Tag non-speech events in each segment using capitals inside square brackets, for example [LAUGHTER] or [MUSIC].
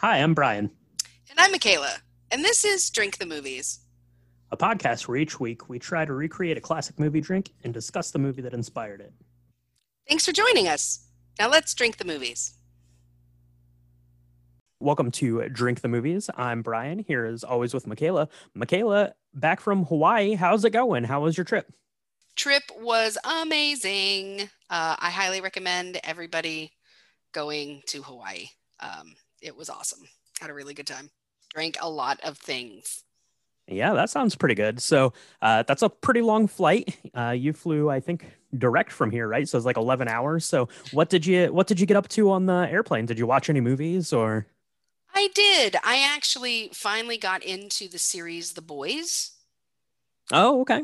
Hi, I'm Brian, And I'm Michaela, and this is Drink the Movies. a podcast where each week we try to recreate a classic movie drink and discuss the movie that inspired it. Thanks for joining us. Now let's drink the movies. Welcome to Drink the Movies. I'm Brian, here as always with Michaela. Michaela, back from Hawaii. How's it going? How was your trip? Trip was amazing. Uh, I highly recommend everybody going to Hawaii. Um, it was awesome. Had a really good time. Drank a lot of things. Yeah, that sounds pretty good. So uh, that's a pretty long flight. Uh, you flew, I think, direct from here, right? So it's like 11 hours. So what did you what did you get up to on the airplane? Did you watch any movies or? I did. I actually finally got into the series The Boys. Oh, okay.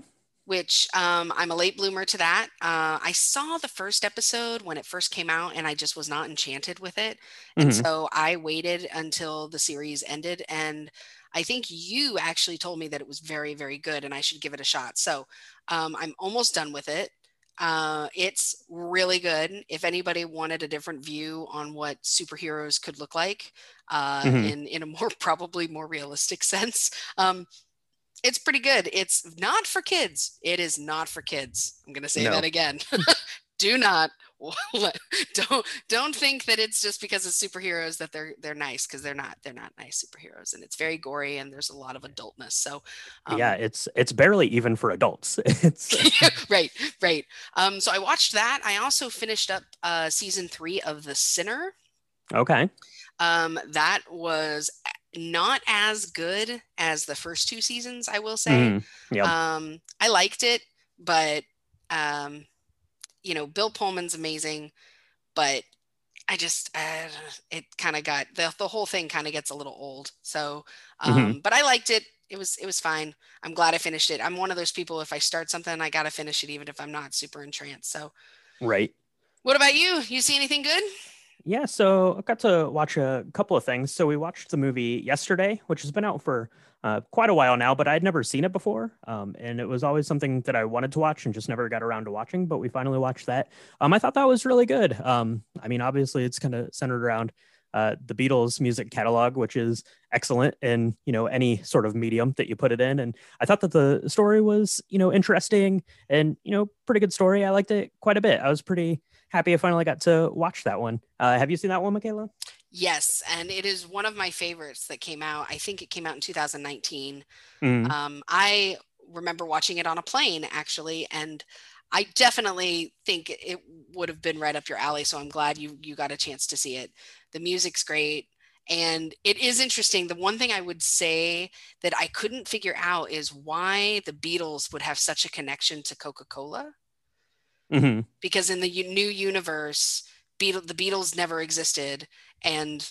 Which um, I'm a late bloomer to that. Uh, I saw the first episode when it first came out, and I just was not enchanted with it. And Mhm. so I waited until the series ended. And I think you actually told me that it was very, very good, and I should give it a shot. So um, I'm almost done with it. Uh, it's really good. If anybody wanted a different view on what superheroes could look like uh, Mhm. in in a more [LAUGHS] probably more realistic sense, um, it's pretty good. It's not for kids. It is not for kids. I'm going to say No. that again. [LAUGHS] [LAUGHS] Do not [LAUGHS] don't don't think that it's just because it's superheroes that they're they're nice because they're not. They're not nice superheroes, and it's very gory and there's a lot of adultness. So um, yeah, it's it's barely even for adults. It's right, right. Um, so I watched that. I also finished up uh, season three of The Sinner. okay. Um, that was not as good as the first two seasons, I will say. Mhm. Yep. Um, I liked it, but um, you know, Bill Pullman's amazing, but I just uh, it kind of got the the whole thing kind of gets a little old. So, um, Mhm. but I liked it. It was it was fine. I'm glad I finished it. I'm one of those people. If I start something, I gotta finish it, even if I'm not super entranced. So, Right. what about you? You see anything good? Yeah, so I got to watch a couple of things. So we watched the movie yesterday, which has been out for uh, quite a while now, but I'd never seen it before, um, and it was always something that I wanted to watch and just never got around to watching. But we finally watched that. Um, I thought that was really good. Um, I mean, obviously, it's kind of centered around uh, the Beatles' music catalog, which is excellent in you know any sort of medium that you put it in. And I thought that the story was you know interesting and you know pretty good story. I liked it quite a bit. I was pretty happy I finally got to watch that one. Uh, have you seen that one, Michaela? Yes, and it is one of my favorites that came out. I think it came out in 2019. Mm, Um, I remember watching it on a plane actually, and I definitely think it would have been right up your alley. So I'm glad you you got a chance to see it. The music's great, and it is interesting. The one thing I would say that I couldn't figure out is why the Beatles would have such a connection to Coca-Cola, mhm. because in the new universe, Beatle, the Beatles never existed, and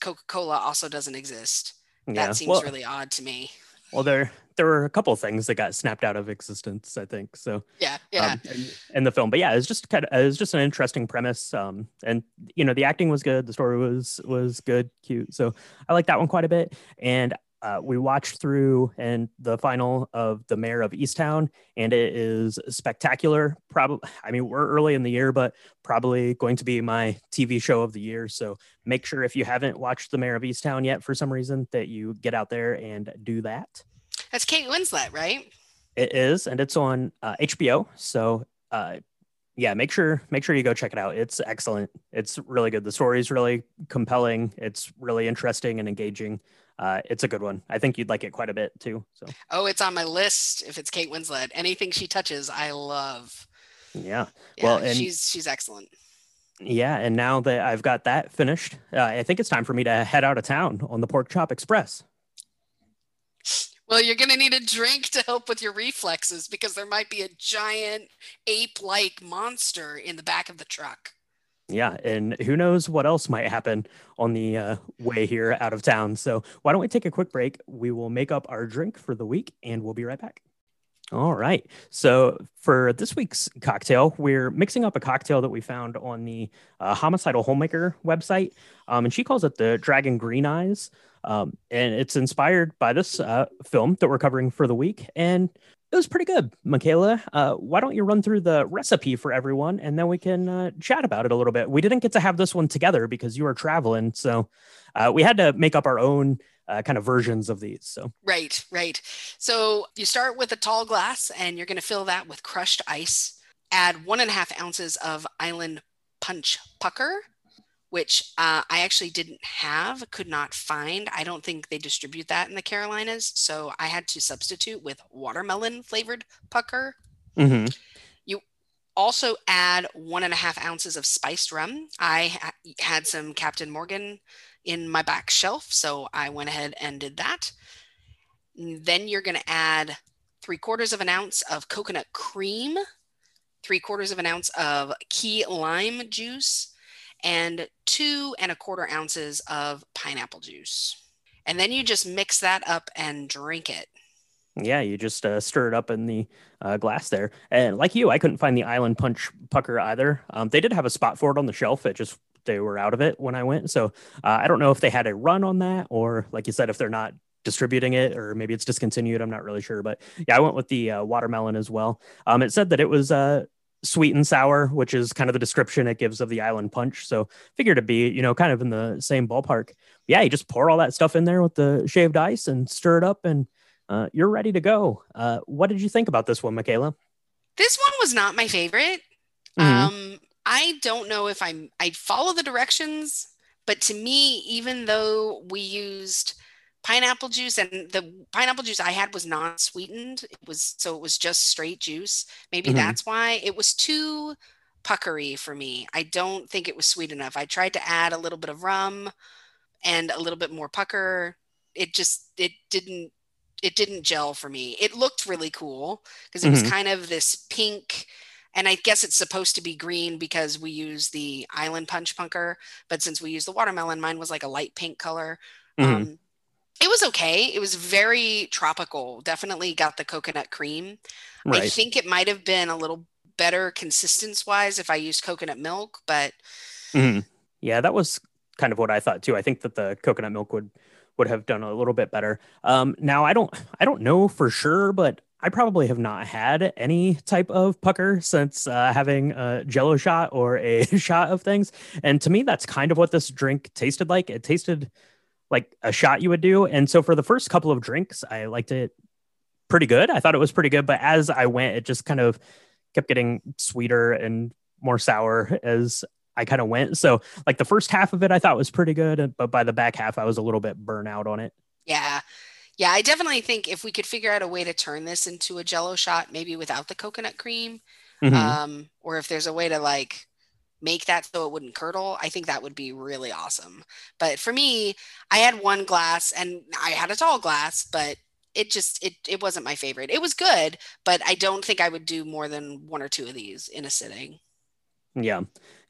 Coca-Cola also doesn't exist. Yeah. That seems well, really odd to me. well, there there were a couple of things that got snapped out of existence. I think so. Yeah, yeah. um, in, in the film. But yeah, it was just kind of it was just an interesting premise. Um, and you know the acting was good, the story was was good, cute. So I like that one quite a bit. And uh, we watched through and the final of the Mare of Easttown, and it is spectacular. Probably, I mean, we're early in the year, but probably going to be my TV show of the year. So make sure if you haven't watched the Mare of Easttown yet for some reason that you get out there and do that. That's Kate Winslet, right? It is, and it's on uh, HBO. So, uh, yeah, make sure make sure you go check it out. It's excellent. It's really good. The story is really compelling. It's really interesting and engaging. Uh, it's a good one. I think you'd like it quite a bit too. So, Oh, it's on my list. If it's Kate Winslet, anything she touches, I love. yeah, Yeah, Well, and- she's she's excellent. yeah. And now that I've got that finished, uh, I think it's time for me to head out of town on the Pork Chop Express. Well, you're gonna need a drink to help with your reflexes because there might be a giant ape-like monster in the back of the truck. Yeah, and who knows what else might happen on the uh, way here out of town. So, why don't we take a quick break? We will make up our drink for the week and we'll be right back. All right. So, for this week's cocktail, we're mixing up a cocktail that we found on the uh, Homicidal Homemaker website. Um, and she calls it the Dragon Green Eyes. Um, and it's inspired by this uh, film that we're covering for the week. And it was pretty good, Michaela. Uh, why don't you run through the recipe for everyone, and then we can uh, chat about it a little bit. We didn't get to have this one together because you were traveling, so uh, we had to make up our own uh, kind of versions of these. So right, right. So you start with a tall glass, and you're going to fill that with crushed ice. Add one and a half ounces of Island Punch Pucker, which uh, I actually didn't have, could not find. I don't think they distribute that in the Carolinas. So I had to substitute with watermelon flavored pucker. Mm-hmm. You also add one and a half ounces of spiced rum. I ha- had some Captain Morgan in my back shelf. So I went ahead and did that. then you're going to add three quarters of an ounce of coconut cream, three quarters of an ounce of key lime juice and two and a quarter ounces of pineapple juice. And then you just mix that up and drink it. Yeah, you just uh, stir it up in the uh, glass there. And like you, I couldn't find the Island Punch pucker either. Um, they did have a spot for it on the shelf. It just they were out of it when I went. So uh, I don't know if they had a run on that or, like you said, if they're not distributing it or maybe it's discontinued. I'm not really sure. But yeah, I went with the uh, watermelon as well. Um, it said that it was uh, sweet and sour, which is kind of the description it gives of the island punch. So figured to be, you know, kind of in the same ballpark. Yeah, you just pour all that stuff in there with the shaved ice and stir it up and uh, you're ready to go. Uh, what did you think about this one, Michaela? This one was not my favorite. Mm-hmm. Um, I don't know if I'm I follow the directions, but to me, even though we used pineapple juice and the pineapple juice I had was not sweetened. It was so it was just straight juice. Maybe mm-hmm. that's why it was too puckery for me. I don't think it was sweet enough. I tried to add a little bit of rum and a little bit more pucker. It just it didn't it didn't gel for me. It looked really cool because it mm-hmm. was kind of this pink and I guess it's supposed to be green because we use the island punch punker, but since we use the watermelon, mine was like a light pink color. Mm-hmm. Um, it was okay. It was very tropical. Definitely got the coconut cream. Right. I think it might have been a little better consistence wise if I used coconut milk, but mm-hmm. yeah, that was kind of what I thought too. I think that the coconut milk would would have done a little bit better. Um, now I don't I don't know for sure, but I probably have not had any type of pucker since uh, having a Jello shot or a [LAUGHS] shot of things, and to me that's kind of what this drink tasted like. It tasted like a shot you would do. And so for the first couple of drinks, I liked it pretty good. I thought it was pretty good, but as I went, it just kind of kept getting sweeter and more sour as I kind of went. So like the first half of it I thought was pretty good, but by the back half I was a little bit burnt out on it. Yeah. Yeah, I definitely think if we could figure out a way to turn this into a jello shot maybe without the coconut cream mm-hmm. um or if there's a way to like make that so it wouldn't curdle, I think that would be really awesome. But for me, I had one glass and I had a tall glass, but it just it it wasn't my favorite. It was good, but I don't think I would do more than one or two of these in a sitting. Yeah.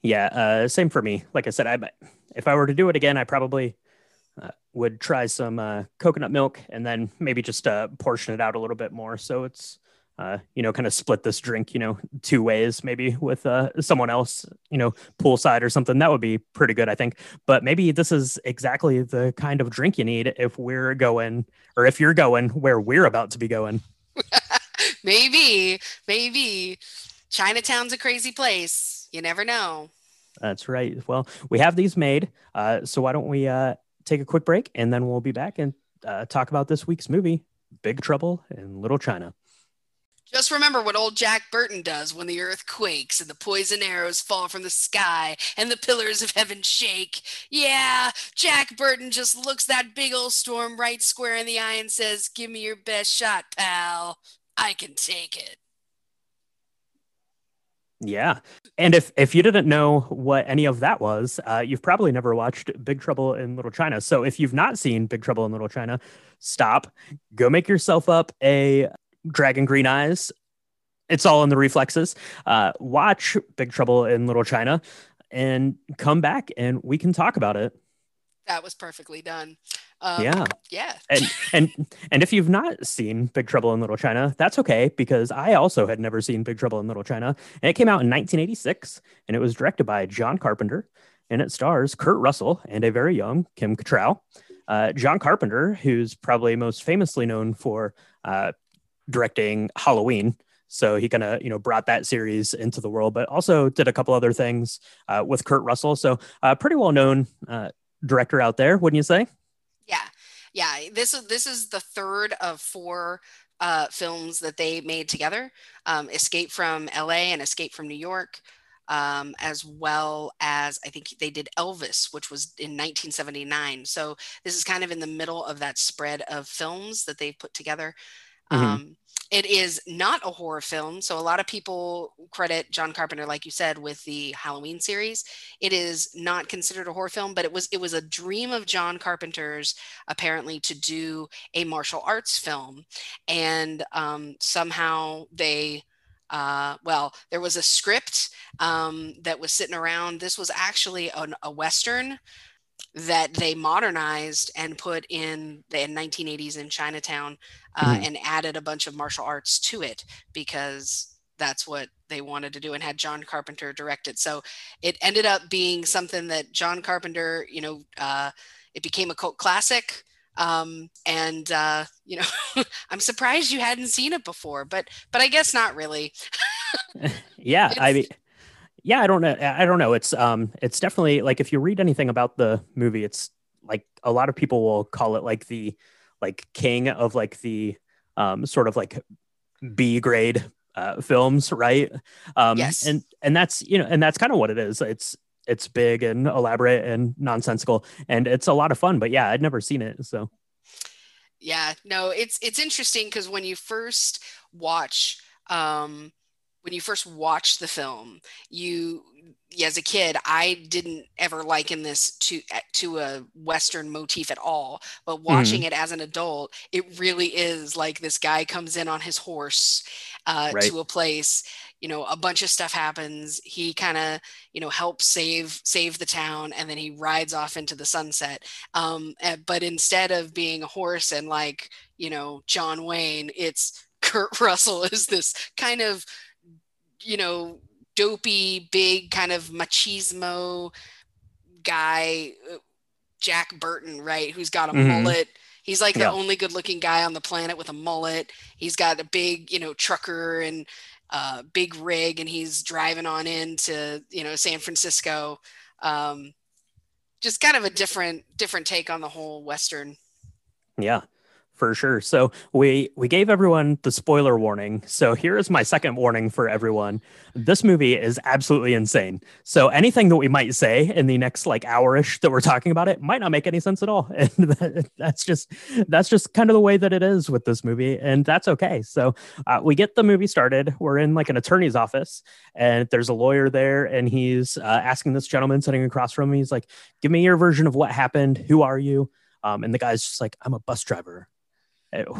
Yeah, uh same for me. Like I said, I if I were to do it again, I probably uh, would try some uh, coconut milk and then maybe just uh, portion it out a little bit more so it's uh, you know, kind of split this drink, you know, two ways, maybe with uh, someone else, you know, poolside or something. That would be pretty good, I think. But maybe this is exactly the kind of drink you need if we're going, or if you're going where we're about to be going. [LAUGHS] maybe, maybe Chinatown's a crazy place. You never know. That's right. Well, we have these made. Uh, so why don't we uh, take a quick break and then we'll be back and uh, talk about this week's movie, Big Trouble in Little China. Just remember what old Jack Burton does when the earth quakes and the poison arrows fall from the sky and the pillars of heaven shake. Yeah, Jack Burton just looks that big old storm right square in the eye and says, Give me your best shot, pal. I can take it. Yeah. And if if you didn't know what any of that was, uh, you've probably never watched Big Trouble in Little China. So if you've not seen Big Trouble in Little China, stop, go make yourself up a Dragon Green Eyes. It's all in the reflexes. Uh, watch Big Trouble in Little China and come back and we can talk about it. That was perfectly done. Um, yeah, yeah. and and and if you've not seen Big Trouble in Little China, that's okay because I also had never seen Big Trouble in Little China, and it came out in 1986, and it was directed by John Carpenter, and it stars Kurt Russell and a very young Kim Cattrall. Uh, John Carpenter, who's probably most famously known for uh, directing Halloween. So he kind of you know brought that series into the world, but also did a couple other things uh, with Kurt Russell. So uh, pretty well known uh, director out there, wouldn't you say? Yeah, yeah. This is this is the third of four uh, films that they made together: um, Escape from L.A. and Escape from New York. Um, as well as I think they did Elvis, which was in 1979. So this is kind of in the middle of that spread of films that they've put together. Mm-hmm. Um, it is not a horror film. So a lot of people credit John Carpenter, like you said, with the Halloween series. It is not considered a horror film, but it was it was a dream of John Carpenter's apparently to do a martial arts film, and um, somehow they. Uh, well, there was a script um, that was sitting around. This was actually an, a Western that they modernized and put in the 1980s in Chinatown uh, mm-hmm. and added a bunch of martial arts to it because that's what they wanted to do and had John Carpenter direct it. So it ended up being something that John Carpenter, you know, uh, it became a cult classic. Um, and uh, you know, [LAUGHS] I'm surprised you hadn't seen it before, but but I guess not really. [LAUGHS] [LAUGHS] yeah, I mean, yeah, I don't know. I don't know. It's um, it's definitely like if you read anything about the movie, it's like a lot of people will call it like the like king of like the um sort of like B grade uh, films, right? Um, yes. And and that's you know, and that's kind of what it is. It's it's big and elaborate and nonsensical, and it's a lot of fun. But yeah, I'd never seen it, so. Yeah, no, it's it's interesting because when you first watch um when you first watch the film, you as a kid, I didn't ever liken this to to a Western motif at all. But watching mm. it as an adult, it really is like this guy comes in on his horse uh, right. to a place. You know, a bunch of stuff happens. He kind of, you know, helps save save the town, and then he rides off into the sunset. Um, eh, but instead of being a horse and like, you know, John Wayne, it's [LAUGHS] Kurt Russell is this kind of you know, dopey, big kind of machismo guy, uh, Jack Burton, right? Who's got a mm-hmm. mullet. He's like the only good looking guy on the planet with a mullet. He's got a big, you know, trucker and uh, big rig, and he's driving on into, you know, San Francisco. Um, just kind of a different, different take on the whole Western. Yeah for sure. So we we gave everyone the spoiler warning. So here is my second warning for everyone. This movie is absolutely insane. So anything that we might say in the next like hourish that we're talking about it might not make any sense at all. [LAUGHS] And that, that's just that's just kind of the way that it is with this movie, and that's okay. So uh, we get the movie started. We're in like an attorney's office, and there's a lawyer there, and he's uh, asking this gentleman sitting across from him. He's like, "Give me your version of what happened. Who are you?" Um, and the guy's just like, "I'm a bus driver."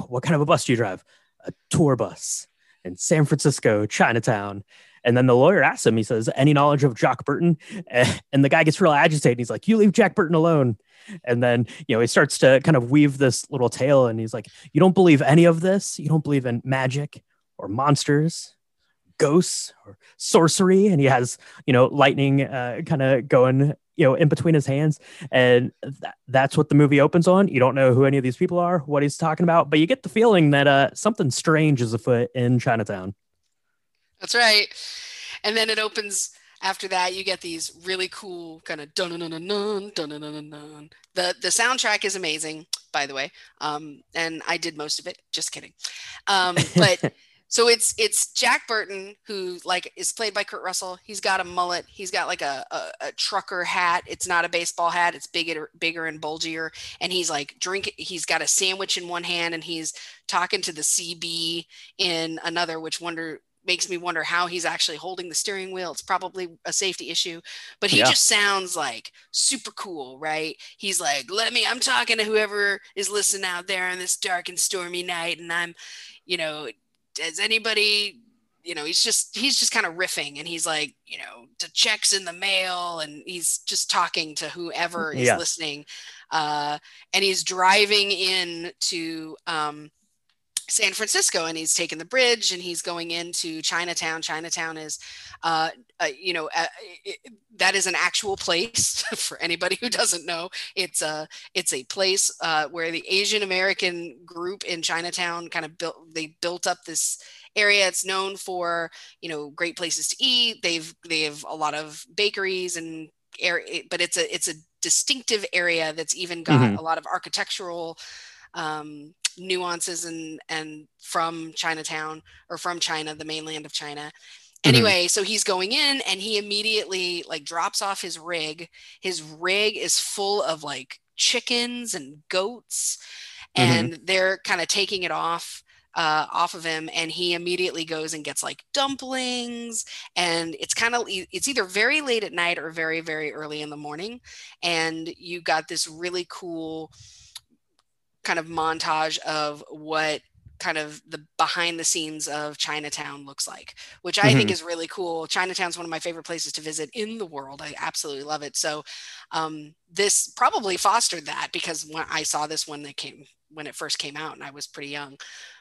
What kind of a bus do you drive? A tour bus in San Francisco, Chinatown. And then the lawyer asks him, he says, Any knowledge of Jack Burton? And the guy gets real agitated. He's like, You leave Jack Burton alone. And then, you know, he starts to kind of weave this little tale and he's like, You don't believe any of this? You don't believe in magic or monsters, ghosts or sorcery? And he has, you know, lightning uh, kind of going you know in between his hands and th- that's what the movie opens on. You don't know who any of these people are what he's talking about but you get the feeling that uh something strange is afoot in chinatown. That's right. And then it opens after that you get these really cool kind of dun dun dun dun dun dun dun dun the the soundtrack is amazing by the way. Um and i did most of it. Just kidding. Um but [LAUGHS] So it's it's Jack Burton who like is played by Kurt Russell. He's got a mullet. He's got like a, a, a trucker hat. It's not a baseball hat. It's bigger bigger and bulgier. And he's like drink. He's got a sandwich in one hand and he's talking to the CB in another, which wonder makes me wonder how he's actually holding the steering wheel. It's probably a safety issue, but he yeah. just sounds like super cool, right? He's like, let me, I'm talking to whoever is listening out there on this dark and stormy night. And I'm, you know, does anybody you know he's just he's just kind of riffing and he's like you know the checks in the mail and he's just talking to whoever is yeah. listening uh, and he's driving in to um, San Francisco and he's taken the bridge and he's going into Chinatown. Chinatown is, uh, uh, you know, uh, it, that is an actual place [LAUGHS] for anybody who doesn't know. It's a it's a place uh, where the Asian American group in Chinatown kind of built they built up this area. It's known for you know great places to eat. They've they have a lot of bakeries and air, but it's a it's a distinctive area that's even got mm-hmm. a lot of architectural um, nuances and and from Chinatown or from China, the mainland of China. Mm-hmm. Anyway, mm-hmm. so he's going in and he immediately like drops off his rig. His rig is full of like chickens and goats, mm-hmm. and they're kind of taking it off uh, off of him and he immediately goes and gets like dumplings and it's kind of it's either very late at night or very very early in the morning and you got this really cool kind of montage of what kind of the behind the scenes of Chinatown looks like, which I mm-hmm. think is really cool. Chinatown's one of my favorite places to visit in the world. I absolutely love it. So um, this probably fostered that because when I saw this when they came when it first came out and I was pretty young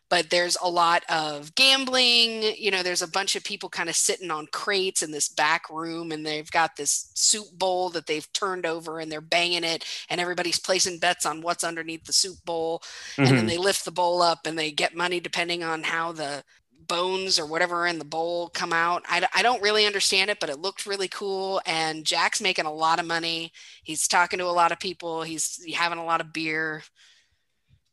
but there's a lot of gambling. You know, there's a bunch of people kind of sitting on crates in this back room, and they've got this soup bowl that they've turned over and they're banging it, and everybody's placing bets on what's underneath the soup bowl. Mm-hmm. And then mm-hmm. they lift the bowl up and they get money depending on how the bones or whatever in the bowl come out. I, I don't really understand it, but it looked really cool. And Jack's making a lot of money. He's talking to a lot of people. He's having a lot of beer.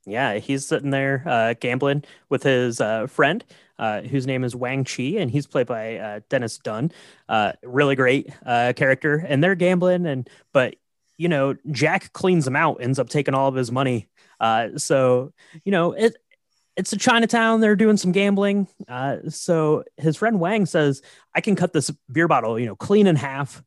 Yeah, he's sitting there uh, gambling with his uh, friend, uh, whose name is Wang Chi, and he's played by uh, Dennis Dun. Uh, really great uh, character, and they're gambling, and but you know Jack cleans him out, ends up taking all of his money. so you know it. It's a Chinatown. They're doing some gambling. so his friend Wang says, "I can cut this beer bottle, you know, clean in half."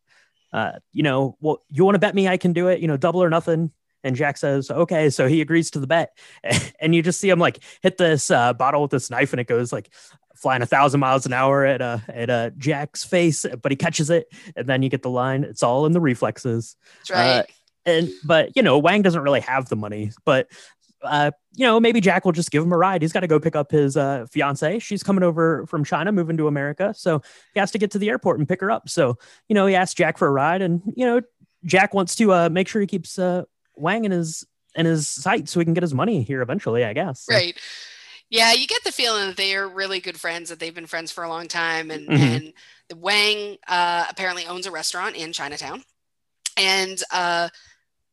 you know, well, you want to bet me I can do it? You know, double or nothing and Jack says, okay. So he agrees to the bet. [LAUGHS] And you just see him like hit this uh, bottle with this knife and it goes like flying a thousand miles an hour at uh, at uh, Jack's face, but he catches it. And then you get the line, it's all in the reflexes. That's right. Uh, and, but, you know, Wang doesn't really have the money, but, uh, you know, maybe Jack will just give him a ride. He's got to go pick up his uh, fiance. She's coming over from China, moving to America. So he has to get to the airport and pick her up. So, you know, he asks Jack for a ride and, you know, Jack wants to uh, make sure he keeps uh, Wang in his in his sight so he can get his money here eventually, I guess. Right. Yeah, you get the feeling that they are really good friends, that they've been friends for a long time. And mm-hmm. and Wang uh, apparently owns a restaurant in Chinatown. And uh,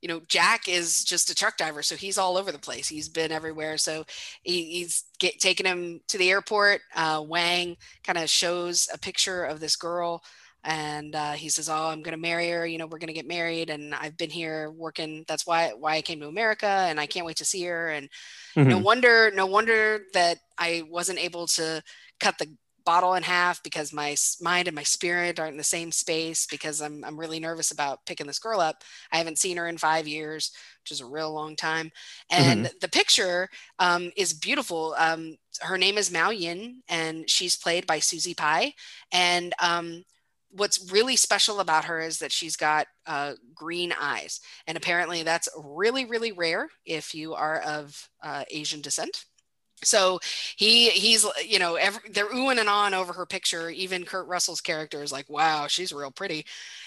you know, Jack is just a truck driver, so he's all over the place. He's been everywhere. So he, he's get, taking him to the airport. Uh, Wang kind of shows a picture of this girl and uh, he says oh i'm going to marry her you know we're going to get married and i've been here working that's why why i came to america and i can't wait to see her and mm-hmm. no wonder no wonder that i wasn't able to cut the bottle in half because my mind and my spirit aren't in the same space because I'm, I'm really nervous about picking this girl up. I haven't seen her in five years, which is a real long time. And mm-hmm. the picture um, is beautiful. Um, her name is Mao Yin and she's played by Suzee Pai. And um, what's really special about her is that she's got uh, green eyes, and apparently that's really, really rare if you are of uh, Asian descent. So he he's you know every, they're oohing and on over her picture. Even Kurt Russell's character is like, "Wow, she's real pretty."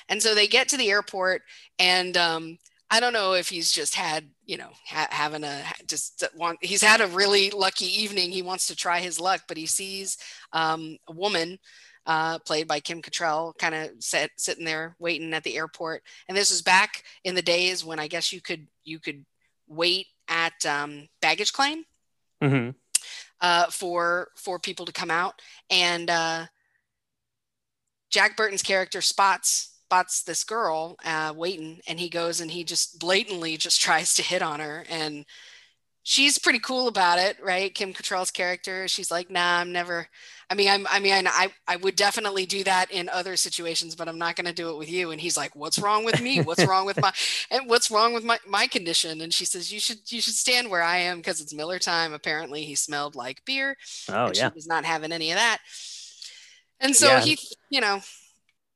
And so they get to the airport, and um, I don't know if he's just had, you know, ha- having a just want. He's had a really lucky evening. He wants to try his luck, but he sees um, a woman uh, played by Kim Cattrall, kind of sitting there waiting at the airport. And this was back in the days when I guess you could you could wait at um, baggage claim mm-hmm. uh, for for people to come out. And uh, Jack Burton's character spots spots this girl uh, waiting, and he goes and he just blatantly just [LAUGHS] tries to hit on her and she's pretty cool about it, right? Kim Cattrall's character, she's like, "Nah, I'm never, I mean, I'm, I mean, I, I would definitely do that in other situations, but I'm not going to do it with you. And he's like, what's wrong with me? What's wrong with my, [LAUGHS] and what's wrong with my, my condition? And she says, you should, you should stand where I am because it's Miller time. Apparently he smelled like beer. Oh yeah. She was not having any of that. And so yeah. he, you know,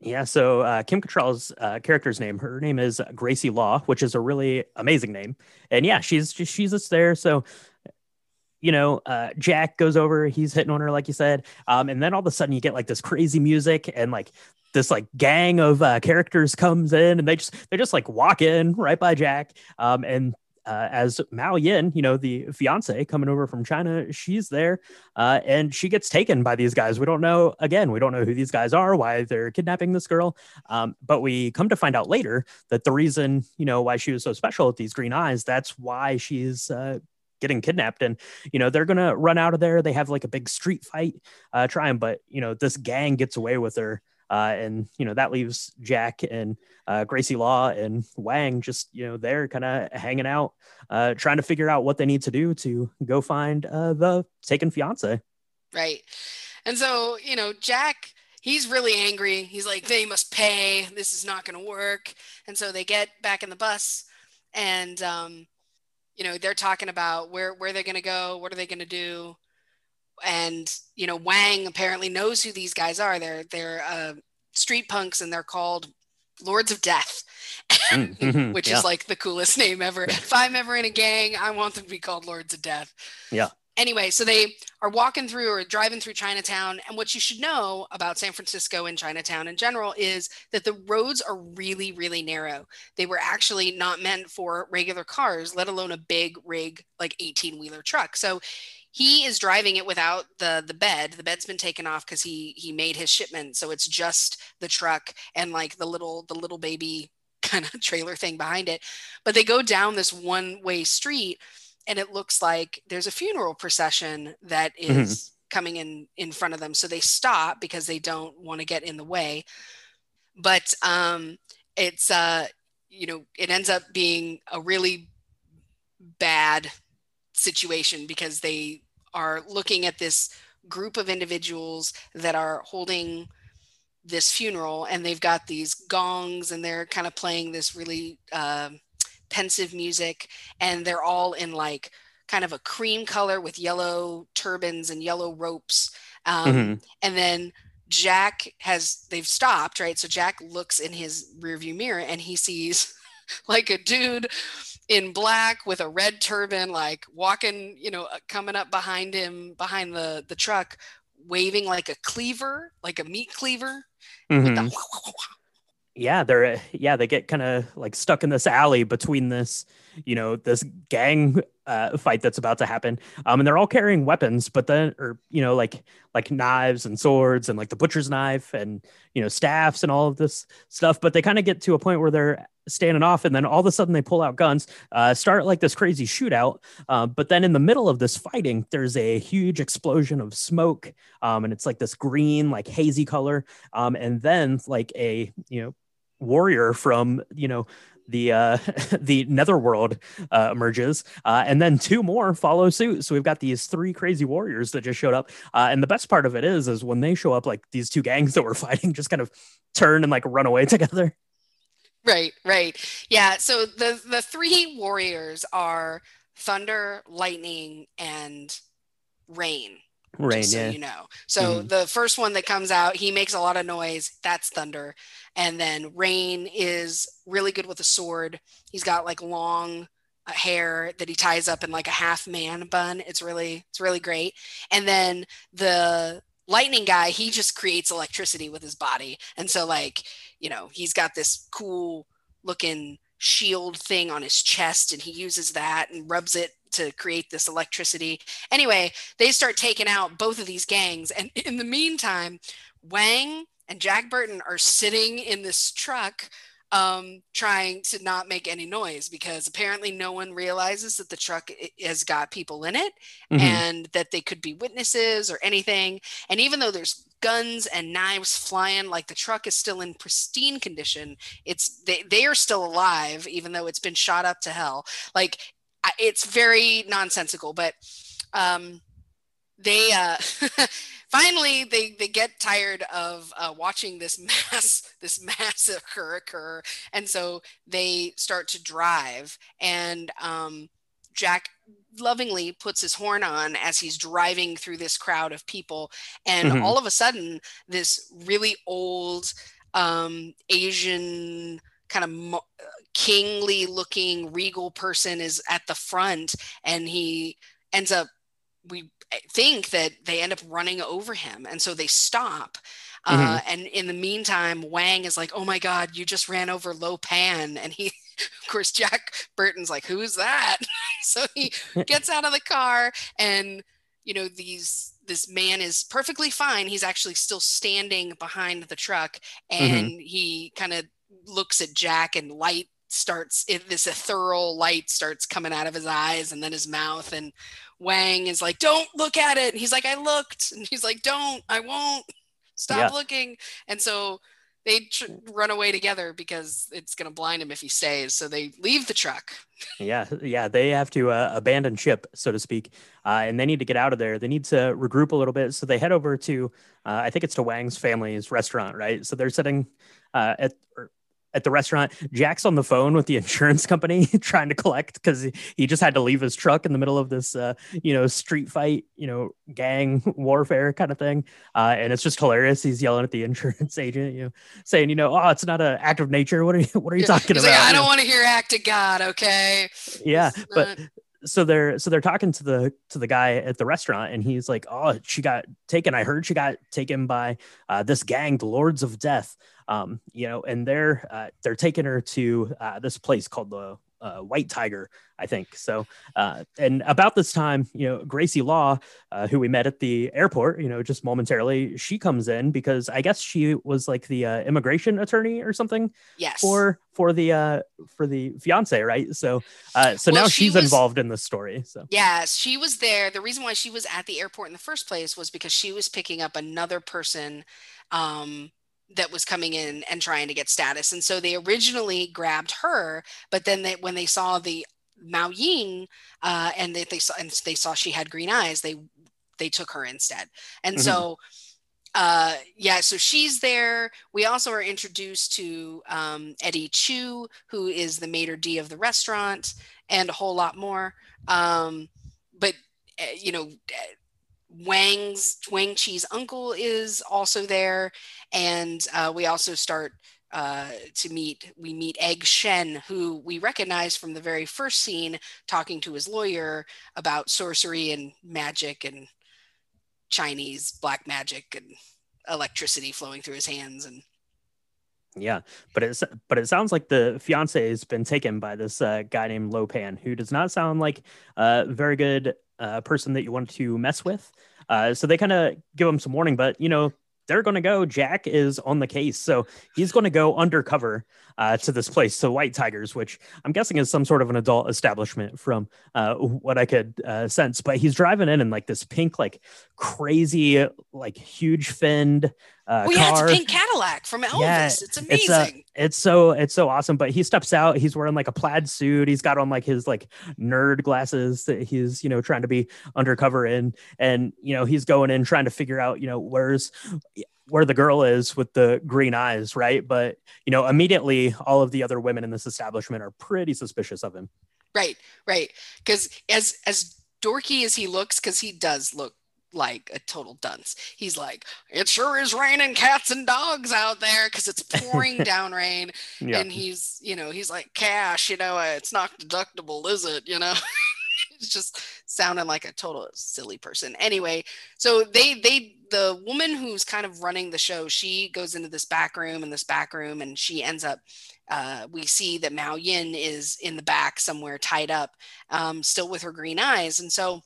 yeah, so uh, Kim Cattrall's uh, character's name, her name is Gracie Law, which is a really amazing name. And yeah, she's she's just there. So you know, uh, Jack goes over, he's hitting on her, like you said. Um, and then all of a sudden you get like this crazy music and like this like gang of uh, characters comes in and they just they just like walk in right by Jack. Um, and uh, as Mao Yin, you know, the fiance coming over from China, she's there uh, and she gets taken by these guys. We don't know, again, we don't know who these guys are, why they're kidnapping this girl. Um, but we come to find out later that the reason, you know, why she was so special with these green eyes, that's why she's uh, getting kidnapped and you know they're gonna run out of there they have like a big street fight uh trying but you know this gang gets away with her uh and you know that leaves jack and uh gracie law and wang just you know they're kind of hanging out uh trying to figure out what they need to do to go find uh the taken fiance. Right. And so you know jack he's really angry. He's like they must pay. This is not going to work. And so they get back in the bus and um you know they're talking about where where they're going to go what are they going to do and you know wang apparently knows who these guys are they're they're uh, street punks and they're called lords of death mm, mm-hmm, [LAUGHS] which yeah. is like the coolest name ever if i'm ever in a gang i want them to be called lords of death yeah anyway, so they are walking through or driving through Chinatown. And what you should know about San Francisco and Chinatown in general is that the roads are really, really narrow. They were actually not meant for regular cars, let alone a big rig like 18 wheeler truck. So he is driving it without the the bed. The bed's been taken off because he he made his shipment. So it's just the truck and like the little the little baby [LAUGHS] kind of trailer thing behind it. But they go down this one way street and it looks like there's a funeral procession that mm-hmm. mm-hmm. coming in in front of them so they stop because they don't want to get in the way but um it's uh you know it ends up being a really bad situation because they are looking at this group of individuals that are holding this funeral and they've got these gongs and they're kind of playing this really uh, pensive music and they're all in like kind of a cream color with yellow turbans and yellow ropes um, mm-hmm. and then jack has they've stopped right so jack looks in his rearview mirror and he sees [LAUGHS] like a dude in black with a red turban like walking you know uh, coming up behind him behind the the truck waving like a cleaver like a meat cleaver mm-hmm. the, yeah they're yeah they get kind of like stuck in this alley between this you know this gang uh, fight that's about to happen. Um and they're all carrying weapons but then or you know like like knives and swords and like the butcher's knife and you know staffs and all of this stuff. But they kind of get to a point where they're standing off and then all of a sudden they pull out guns uh, start like this crazy shootout. Uh, but then in the middle of this fighting there's a huge explosion of smoke um, and it's like this green like hazy color. Um, and then like a you know warrior from you know the uh [LAUGHS] the netherworld uh emerges uh and then two more follow suit. So we've got these three crazy warriors that just showed up uh and the best part of it is is when they show up like these two gangs that were [LAUGHS] fighting just kind of turn and like run away [LAUGHS] together. Right right. Yeah so the the three warriors are thunder lightning and rain rain so yeah. you know. So mm-hmm. the first one that comes out he makes a lot of noise that's thunder. And then rain is really good with a sword. He's got like long uh, hair that he ties up in like a half man bun. It's really it's really great. And then the lightning guy he just creates electricity with his body. And so like you know he's got this cool looking shield thing on his chest and he uses that and rubs it to create this electricity. Anyway, they start taking out both of these gangs. And [LAUGHS] in the meantime, Wang and Jack Burton are sitting in this truck um, trying to not make any noise because apparently no one realizes that the truck has got people in it mm-hmm. and that they could be witnesses or anything. And even though there's guns and knives flying, like the truck is still in pristine condition, it's they, they are still alive, even though it's been shot up to hell. Like it's very nonsensical, but um, they uh, [LAUGHS] finally they they get tired of uh, watching this [LAUGHS] mass this massacre occur, and so they start to drive. And um, Jack lovingly puts his horn on as he's driving through this crowd of people, and mm-hmm. all of a sudden, this really old um, Asian kind of mo- kingly looking regal person is at the front and he ends up we think that they end up running over him and so they stop Mm-hmm. uh, and in the meantime wang is like oh my god you just ran over lo pan and he [LAUGHS] of course jack burton's like who's that [LAUGHS] [LAUGHS] so he gets out of the car and you know these this man is perfectly fine. He's actually still standing behind the truck mm-hmm. and he kind of looks at jack and light starts it, this ethereal light starts coming out of his eyes and then his mouth and wang is like don't look at it. And he's like i looked. And he's like don't i won't. Stop Yeah. looking. And so they tr- run away together because it's going to blind him if he stays so they leave the truck [LAUGHS] Yeah, yeah, they have to uh, abandon ship, so to speak, uh, and they need to get out of there. They need to regroup a little bit, so they head over to, uh, I think it's to Wang's family's restaurant, right? So they're sitting uh, at or at the restaurant. Jack's on the phone with the [LAUGHS] insurance company [LAUGHS] trying to collect because he, just had to leave his truck in the middle of this, uh, you know, street fight, you know, gang [LAUGHS] warfare kind of thing, uh, and it's just hilarious. He's yelling at the insurance agent, you know, saying, you know, oh, it's not an act of nature. What are you, what are you talking he's about? like i You know? don't want to hear act of god okay yeah It's but not- so they're so they're talking to the to the guy at the restaurant and he's like oh she got taken i heard she got taken by uh, this gang the lords of death um you know and they're uh, they're taking her to uh, this place called the uh, white tiger i think. So uh, and about this time you know gracie law uh, who we met at the airport you know just momentarily she comes in because i guess she was like the uh, immigration attorney or something yes. for for the uh for the fiance right? So uh so Well, now she she's was- involved in this story so. Yes, she was there. The reason why she was at the airport in the first place was because she was picking up another person um, that was coming in and trying to get status. And so they originally grabbed her, but then they, when they saw the Mao Ying uh, and they, they saw and they saw she had green eyes, they they took her instead. And Mhm. so uh yeah so she's there we also are introduced to um eddie chu who is the maitre d of the restaurant and a whole lot more um but uh, you know uh, wang's wang chi's uncle is also there. And uh, we also start uh, to meet we meet egg shen who we recognize from the very first scene talking to his lawyer about sorcery and magic and chinese black magic and electricity flowing through his hands and yeah but it's but it sounds like the fiance has been taken by this uh, guy named lopan who does not sound like a very good uh, person that you want to mess with. Uh, so they kind of give him some warning but you know they're going to go. Jack is on the case so he's going to go undercover uh, to this place to white tigers which i'm guessing is some sort of an adult establishment from uh, what i could uh, sense. But he's driving in in like this pink like crazy like huge finned uh, oh yeah car. it's a pink cadillac from elvis. Yeah, it's it's, amazing. uh, it's so it's so awesome. But he steps out. He's wearing like a plaid suit. He's got on like his like nerd glasses that he's you know trying to be undercover in. And you know he's going in trying to figure out you know where's where the girl is with the green eyes right? But you know immediately all of the other women in this establishment are pretty suspicious of him. Right right. Because as as dorky as he looks because he does look like a total dunce. He's like it sure is raining cats and dogs out there because it's pouring [LAUGHS] down rain. Yeah. And he's you know he's like cash you know it's not deductible is it? You know [LAUGHS] [LAUGHS] just sounding like a total silly person anyway so they they the woman who's kind of running the show she goes into this back room and this back room and she ends up uh, we see that mao yin is in the back somewhere tied up um, still with her green eyes and so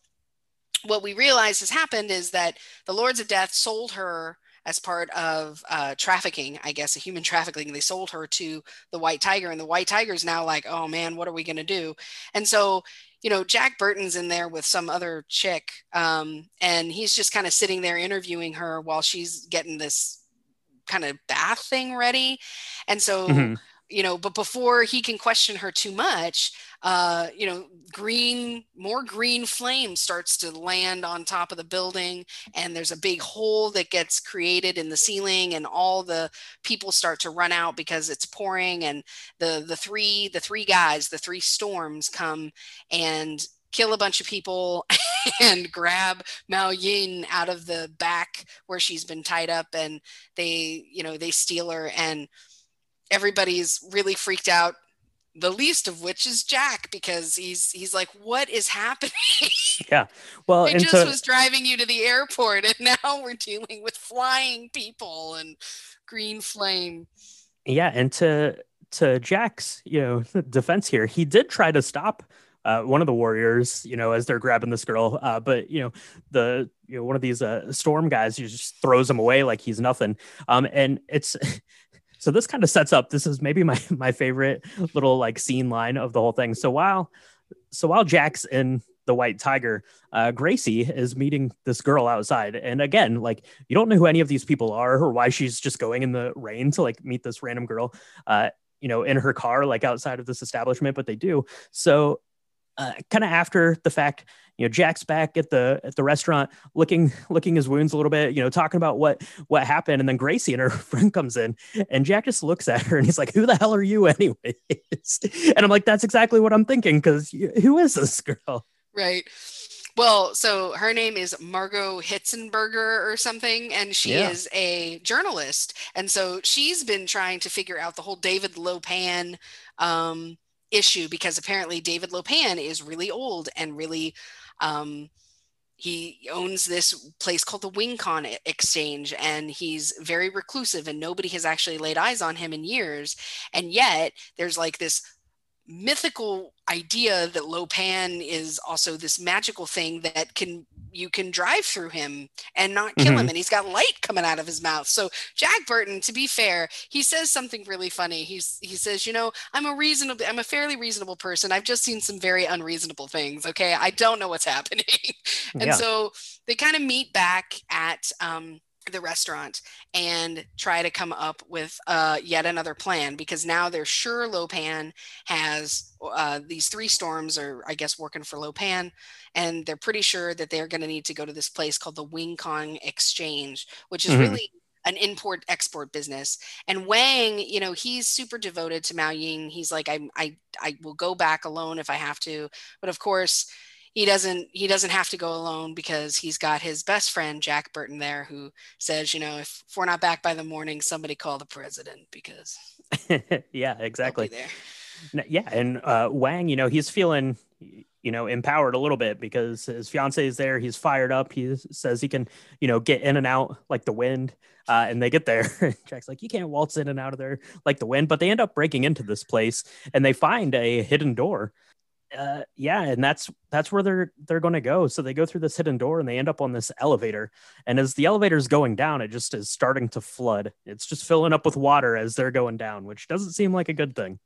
what we realize has happened is that the lords of death sold her as part of uh, trafficking, I guess, a human [LAUGHS] trafficking. They sold her to the White Tiger, and the White Tiger is now like, oh man, what are we going to do? And so, you know, Jack Burton's in there with some other chick, um, and he's just kind of sitting there interviewing her while she's getting this kind of bath thing ready. And so, Mhm. You know, but before he can question her too much, uh, you know, green, more green flame starts to land on top of the building, and there's a big hole that gets created in the ceiling, and all the people start to run out because it's pouring, and the the three the three guys, the three storms come and kill a bunch of people [LAUGHS] and grab Mao Yin out of the back where she's been tied up, and they you know they steal her and everybody's really freaked out the least of which is Jack because he's he's like, what is happening? [LAUGHS] yeah. Well, I just was driving you to the airport, and [LAUGHS] now we're dealing with flying people and green flame. Yeah, and to to Jack's you know [LAUGHS] defense here, he did try to stop uh, one of the warriors, you know, as they're grabbing this girl. Uh, but you know, the you know one of these uh, storm guys, he just throws him away like he's nothing. Um, and it's so this kind of sets up. This is maybe [LAUGHS] my my favorite little like scene line of the whole thing. So while so while Jack's in the White Tiger, uh, Gracie is meeting this girl outside. And again, like you don't know who any of these people are or why she's just going in the rain to like meet this random girl, uh, you know, in her car, like outside of this establishment, but they do. So uh, kind of after the fact, you know, Jack's back at the at the restaurant, looking looking his wounds a little bit, you know, talking about what what happened, and then Gracie and her [LAUGHS] friend comes in, and Jack just looks at her and he's like, "Who the hell are you, anyways?" [LAUGHS] and I'm like, "That's exactly what I'm thinking, because who is this girl?" Right. Well, so her name is Margot Hitzenberger or something, and she yeah. is a journalist. And so she's been trying to figure out the whole David Lopan um, issue because apparently David Lopan is really old and really um, he owns this place called the Wing Kong Exchange, and he's very reclusive, and nobody has actually laid eyes on him in years. And yet, there's like this mythical idea that Lopan is also this magical thing that can you can drive through him and not kill mm-hmm. him and he's got light coming out of his mouth. So Jack Burton to be fair, he says something really funny. He's he says, "You know, I'm a reasonable I'm a fairly reasonable person. I've just seen some very unreasonable things, okay? I don't know what's [LAUGHS] happening." and yeah. so they kind of meet back at um the restaurant and try to come up with uh, yet another plan because now they're sure Lopan has uh, these three storms are I guess working for Lopan and they're pretty sure that they're going to need to go to this place called the Wing Kong Exchange which is mm-hmm. really an import export business. And Wang you know he's super devoted to Mao Ying. He's like I I I will go back alone if I have to. But of course he doesn't he doesn't have to go alone because he's got his best friend Jack Burton there who says, you know, if, if we're not back by the morning, somebody call the president because [LAUGHS] yeah, exactly. Yeah, and uh, Wang, you know, he's feeling you know empowered a little bit because his fiance is there. He's fired up. He says he can you know get in and out like the wind. Uh, and they get there. [LAUGHS] Jack's like, you can't waltz in and out of there like the wind. But they end up breaking into this place and they find a hidden door uh, yeah, and that's that's where they're they're going to go. So they go through this hidden door and they end up on this elevator. And as the elevator is going down, it just is starting to flood. It's just filling up with water as they're going down, which doesn't seem like a good thing.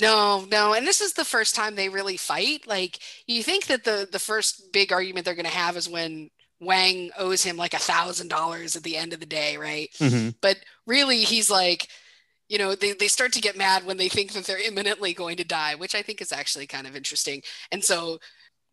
No, no, and this is the first time they really fight. Like you think that the the first big argument they're going to have is when Wang owes him like a thousand dollars at the end of the day, right? Mm-hmm. But really, he's like you know they, they start to get mad when they think that they're imminently going to die which i think is actually kind of interesting. And so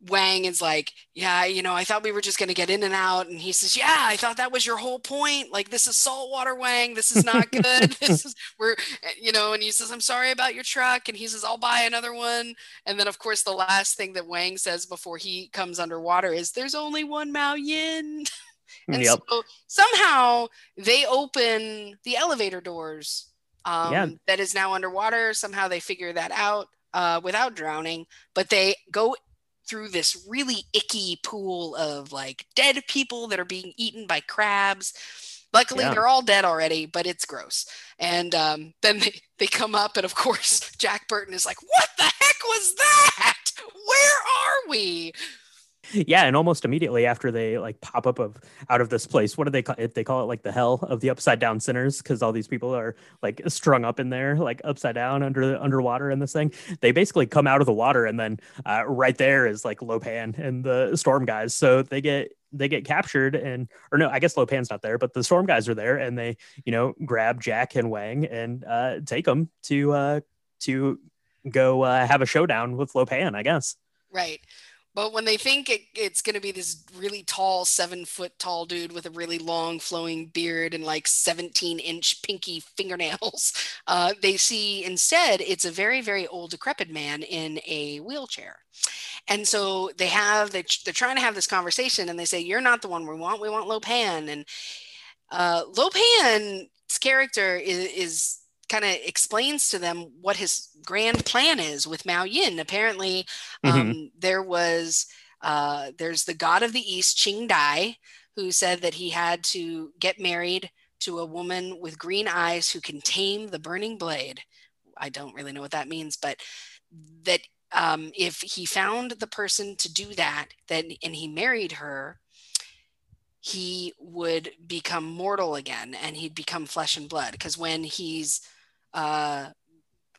wang is like yeah you know i thought we were just going to get in and out. And he says yeah i thought that was your whole point. Like this is saltwater wang. This is not [LAUGHS] good. This is we're you know and he says i'm sorry about your truck. And he says i'll buy another one. And then of course the last thing that wang says before he comes underwater is there's only one mao yin. [LAUGHS] And yep. so somehow they open the elevator doors um, yeah. that is now underwater. Somehow they figure that out uh, without drowning, but they go through this really icky pool of like dead people that are being eaten by crabs. Luckily, yeah. they're all dead already, but it's gross. And um, [LAUGHS] then they, they come up, and of course, [LAUGHS] Jack Burton is like, What the heck was that? Where are we? Yeah and almost immediately after they like pop up of out of this place what do they call it they call it like the hell of the upside down sinners because all these people are like strung up in there like upside down under the underwater in this thing they basically come out of the water and then uh, right there is like lopan and the storm guys. So they get they get captured and or no i guess lopan's not there but the storm guys are there and they you know grab jack and wang and uh take them to uh to go uh, have a showdown with lopan i guess. Right but when they think it, it's going to be this really tall, seven foot tall dude with a really long flowing beard and like 17 inch pinky fingernails, [LAUGHS] uh, they see instead it's a very, very old, decrepit man in a wheelchair. And so they have, they, they're trying to have this conversation and they say, You're not the one we want. We want Lopan. And uh, Lopan's character is, is kind of explains to them what his grand plan is with Mao Yin. Apparently, mm-hmm. um, there was uh, there's the god of the east, Qing Dai, who said that he had to get married to a woman with green eyes who can tame the burning blade. I don't really know what that means, but that um, if he found the person to do that, then and he married her, he would become mortal again, and he'd become flesh and blood. Because when he's uh,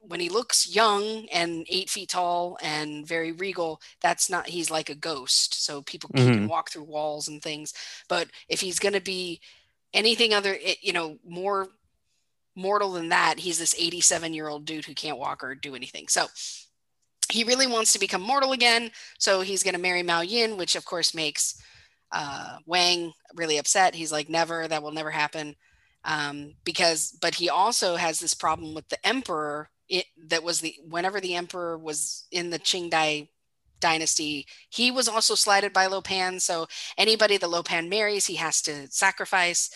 when he looks young and eight feet tall and very regal, that's not he's like a ghost. So people mm-hmm. can walk through walls and things. But if he's going to be anything other, you know, more mortal than that, he's this 87 year old dude who can't walk or do anything. So he really wants to become mortal again. So he's going to marry Mao Yin, which of course makes uh, Wang really upset. He's like, never, that will never happen. Um, because, but he also has this problem with the emperor. It, that was the whenever the emperor was in the Qing Dai dynasty, he was also slighted by Lo Pan. So anybody that Lo Pan marries, he has to sacrifice.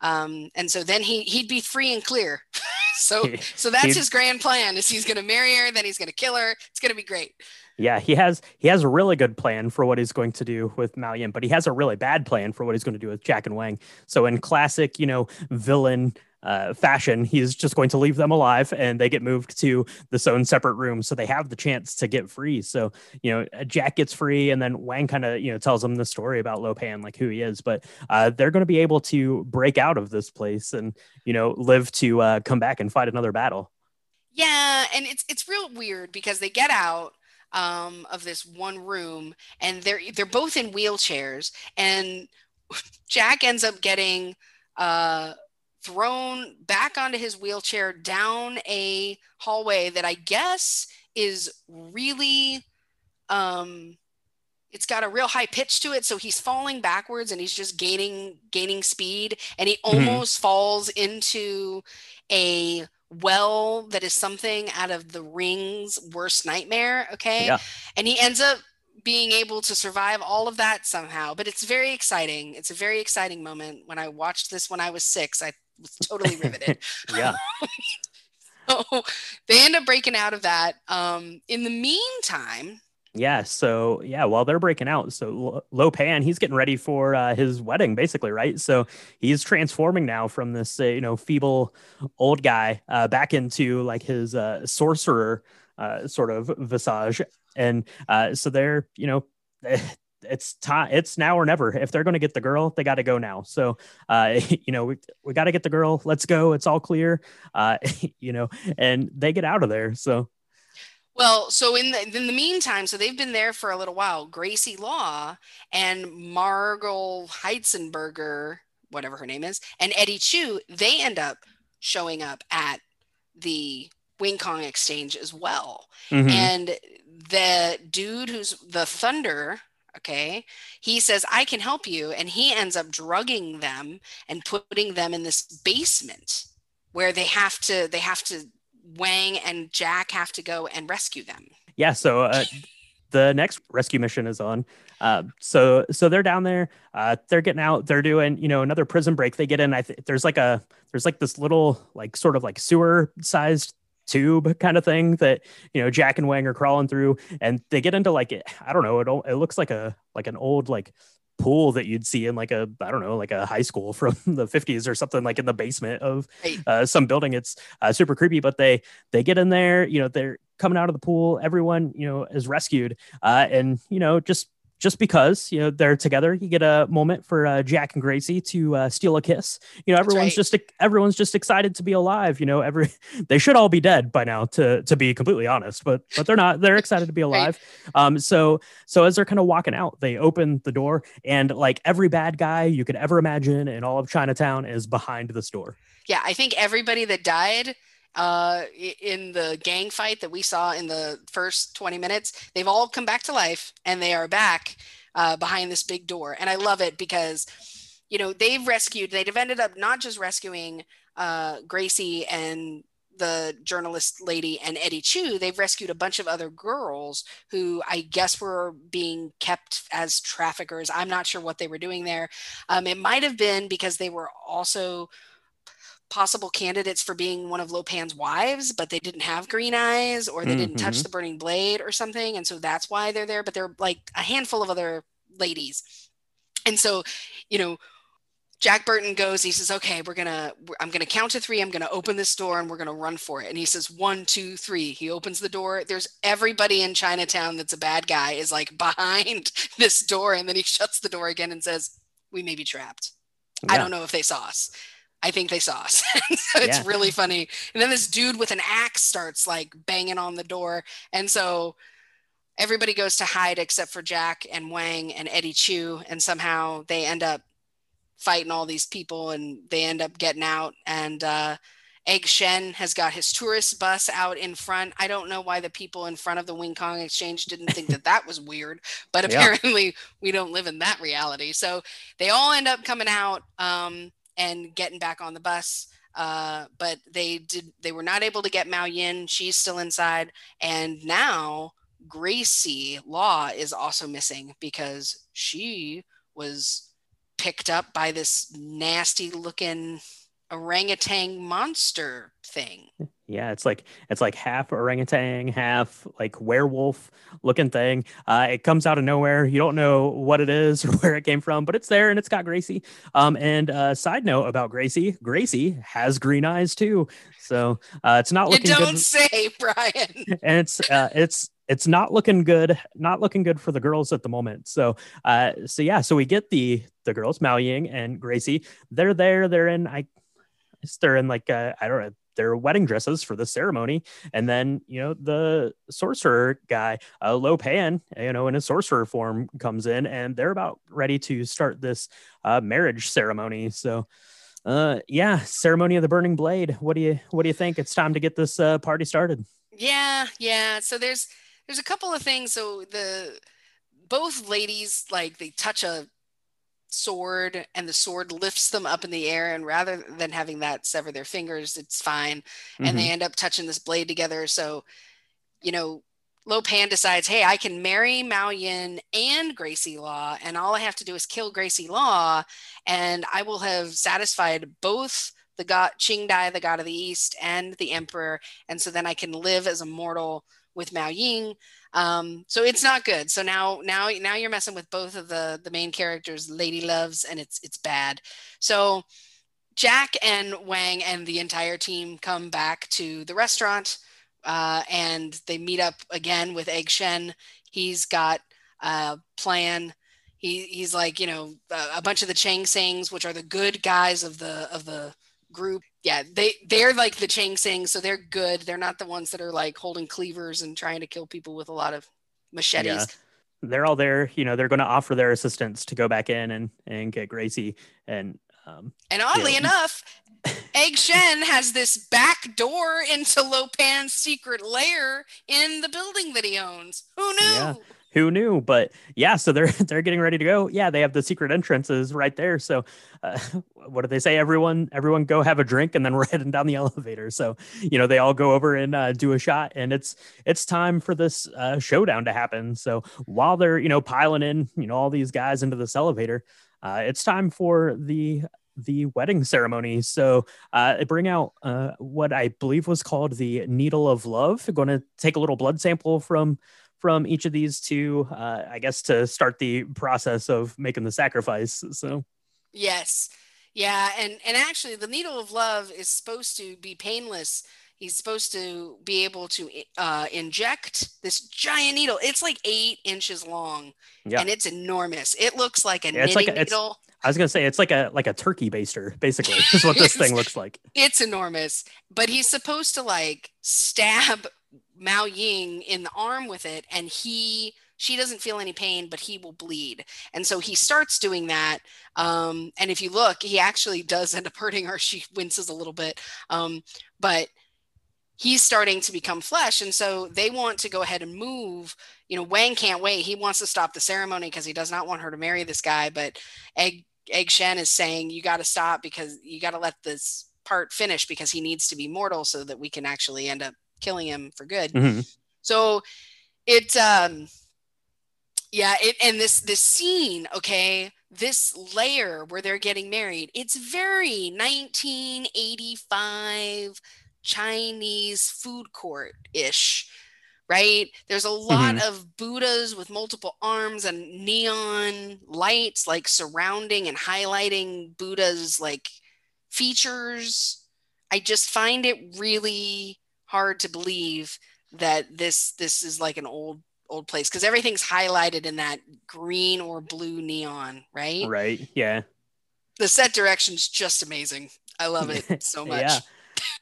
Um, and so then he he'd be free and clear. [LAUGHS] so [LAUGHS] so that's his grand plan is he's going to marry her, then he's going to kill her. It's going to be great. Yeah, he has he has a really good plan for what he's going to do with Mao Yin, but he has a really bad plan for what he's going to do with Jack and Wang. So in classic, you know, villain uh, fashion, he's just going to leave them alive and they get moved to this own separate room. So they have the chance to get free. So, you know, uh, Jack gets free and then Wang kind of, you know, tells them the story about Lo Pan, like who he is. But uh, they're going to be able to break out of this place and, you know, live to uh, come back and fight another battle. Yeah. And it's, it's real weird because they get out. Um, of this one room, and they're they're both in wheelchairs, and [LAUGHS] Jack ends up getting uh, thrown back onto his wheelchair down a hallway that I guess is really um it's got a real high pitch to it so he's falling backwards and he's just gaining gaining speed and he mm-hmm. almost falls into a well that is something out of the ring's worst nightmare okay yeah. and he ends up being able to survive all of that somehow but it's very exciting it's a very exciting moment when i watched this when i was six i was totally riveted. [LAUGHS] yeah. [LAUGHS] so they end up breaking out of that. Um, in the meantime, yeah. So yeah, while they're breaking out, so Lo Pan, he's getting ready for uh, his wedding, basically, right? So he's transforming now from this, uh, you know, feeble old guy uh, back into like his uh, sorcerer uh, sort of visage, and uh, so they're, you know, [SIGHS] it's time it's now or never. If they're going to get the girl they got to go now. So [LAUGHS] you know we, we got to get the girl. Let's go. It's all clear. [LAUGHS] You know and they get out of there. So well, so in the in the meantime, so they've been there for a little while. Gracie Law and Margot Heisenberger, whatever her name is, and Eddie Chu, they end up showing up at the Wing Kong exchange as well. Mm-hmm. And the dude who's the Thunder okay he says i can help you and he ends up drugging them and putting them in this basement where they have to they have to wang and jack have to go and rescue them yeah so uh, the next rescue mission is on uh, so so they're down there uh, they're getting out they're doing you know another prison break they get in i think there's like a there's like this little like sort of like sewer sized tube kind of thing that you know Jack and Wang are crawling through, and they get into like it. I don't know, it it looks like a like an old like pool that you'd see in like a I don't know like a high school [LAUGHS] from the 50s or something like in the basement of uh, some building. It's uh, super creepy, but they they get in there, you know, they're coming out of the pool. Everyone you know is rescued, uh, and you know just just because you know they're together you get a moment for uh, jack and gracie to uh, steal a kiss you know everyone's right. just everyone's just excited to be alive you know every [LAUGHS] they should all be dead by now to to be completely honest but but they're not they're excited to be [LAUGHS] alive right. um so so as they're kind of walking out they open the door and like every bad guy you could ever imagine in all of chinatown is behind this door yeah i think everybody that died uh, in the gang fight that we saw in the first 20 minutes, they've all come back to life and they are back uh, behind this big door. And I love it because, you know, they've rescued, they've ended up not just rescuing uh, Gracie and the journalist lady and Eddie Chu, they've rescued a bunch of other girls who I guess were being kept as traffickers. I'm not sure what they were doing there. Um, it might have been because they were also possible candidates for being one of Lo Pan's wives, but they didn't have green eyes or they mm-hmm. didn't touch mm-hmm. the burning blade or something. And so that's why they're there. But they're like a handful of other ladies. And so, you know, Jack Burton goes, he says, okay, we're gonna, I'm gonna count to three. I'm gonna open this door and we're gonna run for it. And he says, one, two, three. He opens the door. There's everybody in Chinatown that's a bad guy is like [LAUGHS] behind this door. And then he shuts the door again and says, we may be trapped. Yeah. I don't know if they saw us. I think they saw us. [LAUGHS] so it's yeah. really funny. And then this dude with an axe starts like banging on the door. And so everybody goes to hide except for Jack and Wang and Eddie Chu. And somehow they end up fighting all these people and they end up getting out. And uh, Egg Shen has got his tourist bus out in front. I don't know why the people in front of the Wing Kong Exchange didn't think that that was weird, but [LAUGHS] apparently yeah. we don't live in that reality. So they all end up coming out um, and getting back on the bus. Uh, but they did they were not able to get Mao Yin. She's still inside, and now Gracie Law is also missing because she was picked up by this nasty looking orangutan monster thing. Yeah, it's like it's like half orangutan, half like werewolf looking thing. Uh, it comes out of nowhere. You don't know what it is or [LAUGHS] where it came from, but it's there and it's got Gracie. Um, and uh, side note about Gracie, Gracie has green eyes too. So uh, it's not looking. You don't good. say, [LAUGHS] Brian. [LAUGHS] And it's uh, it's it's not looking good not looking good for the girls at the moment so uh so yeah so we get the the girls mao ying and gracie they're there they're in i they're in like uh, i don't know their wedding dresses for the ceremony. And then you know the sorcerer guy uh, lo pan you know in a sorcerer form comes in and they're about ready to start this uh, marriage ceremony. So uh yeah ceremony of the burning blade. What do you what do you think? It's time to get this uh, party started. Yeah yeah. So there's there's a couple of things. So the both ladies like they touch a sword and the sword lifts them up in the air and rather than having that sever their fingers it's fine mm-hmm. and they mm-hmm. end up touching this blade together so you know Lo Pan decides, hey, I can marry Mao Yin and Gracie Law, and all I have to do is kill Gracie Law, and I will have satisfied both the god Qing Dai, the god of the East, and the Emperor, and so then I can live as a mortal with Mao Ying. Um, so it's not good. So now, now, now you're messing with both of the the main characters, Lady Loves, and it's it's bad. So Jack and Wang and the entire team come back to the restaurant, uh, and they meet up again with Egg Shen. He's got a plan. He, he's like you know a, a bunch of the Chang Sings, which are the good guys of the of the group yeah they they're like the chang sing so they're good. They're not the ones that are like holding cleavers and trying to kill people with a lot of machetes. Yeah. they're all there you know they're going to offer their assistance to go back in and and get gracie and um and oddly you know, enough [LAUGHS] egg shen has this back door into lo pan's secret lair in the building that he owns. Who knew? Yeah who knew? But yeah so they're [LAUGHS] they're getting ready to go. Yeah they have the secret entrances right there. So uh, [LAUGHS] what do they say? Everyone everyone go have a drink and then [LAUGHS] we're heading down the elevator. So you know they all go over and uh, do a shot and it's it's time for this uh, showdown to happen. So while they're you know piling in you know all these guys into this elevator uh, it's time for the the wedding ceremony. So uh, bring out uh, what I believe was called the needle of love. going to take a little blood sample from from each of these two, uh, I guess, to start the process of making the sacrifice. So, yes, yeah, and and actually, the needle of love is supposed to be painless. He's supposed to be able to uh, inject this giant needle. It's like eight inches long, yeah. and it's enormous. It looks like a yeah, knitting like a, needle. I was gonna say it's like a like a turkey baster, basically. [LAUGHS] is what this thing looks like. It's enormous, but he's supposed to like stab Mao Ying in the arm with it, and he she doesn't feel any pain, but he will bleed. And so he starts doing that. Um, and if you look, he actually does end up [LAUGHS] hurting her. She winces a little bit, um, but he's starting to become flesh. And so they want to go ahead and move. You know, Wang can't wait. He wants to stop the ceremony because he does not want her to marry this guy. But Egg Egg Shen is saying, you got to stop because you got to let this part finish because he needs to be mortal so that we can actually end up killing him for good. Mm-hmm. So it um yeah, it and this this scene, okay, this layer where they're getting married, it's very 1985 Chinese food court ish, right? There's a lot mm-hmm. of Buddhas with multiple arms and neon lights like surrounding and highlighting Buddha's like features. I just find it really hard to believe that this this is like an old old place because everything's highlighted in that green or blue neon, right? Right. Yeah. The set direction's just amazing. I love it [LAUGHS] so much. yeah.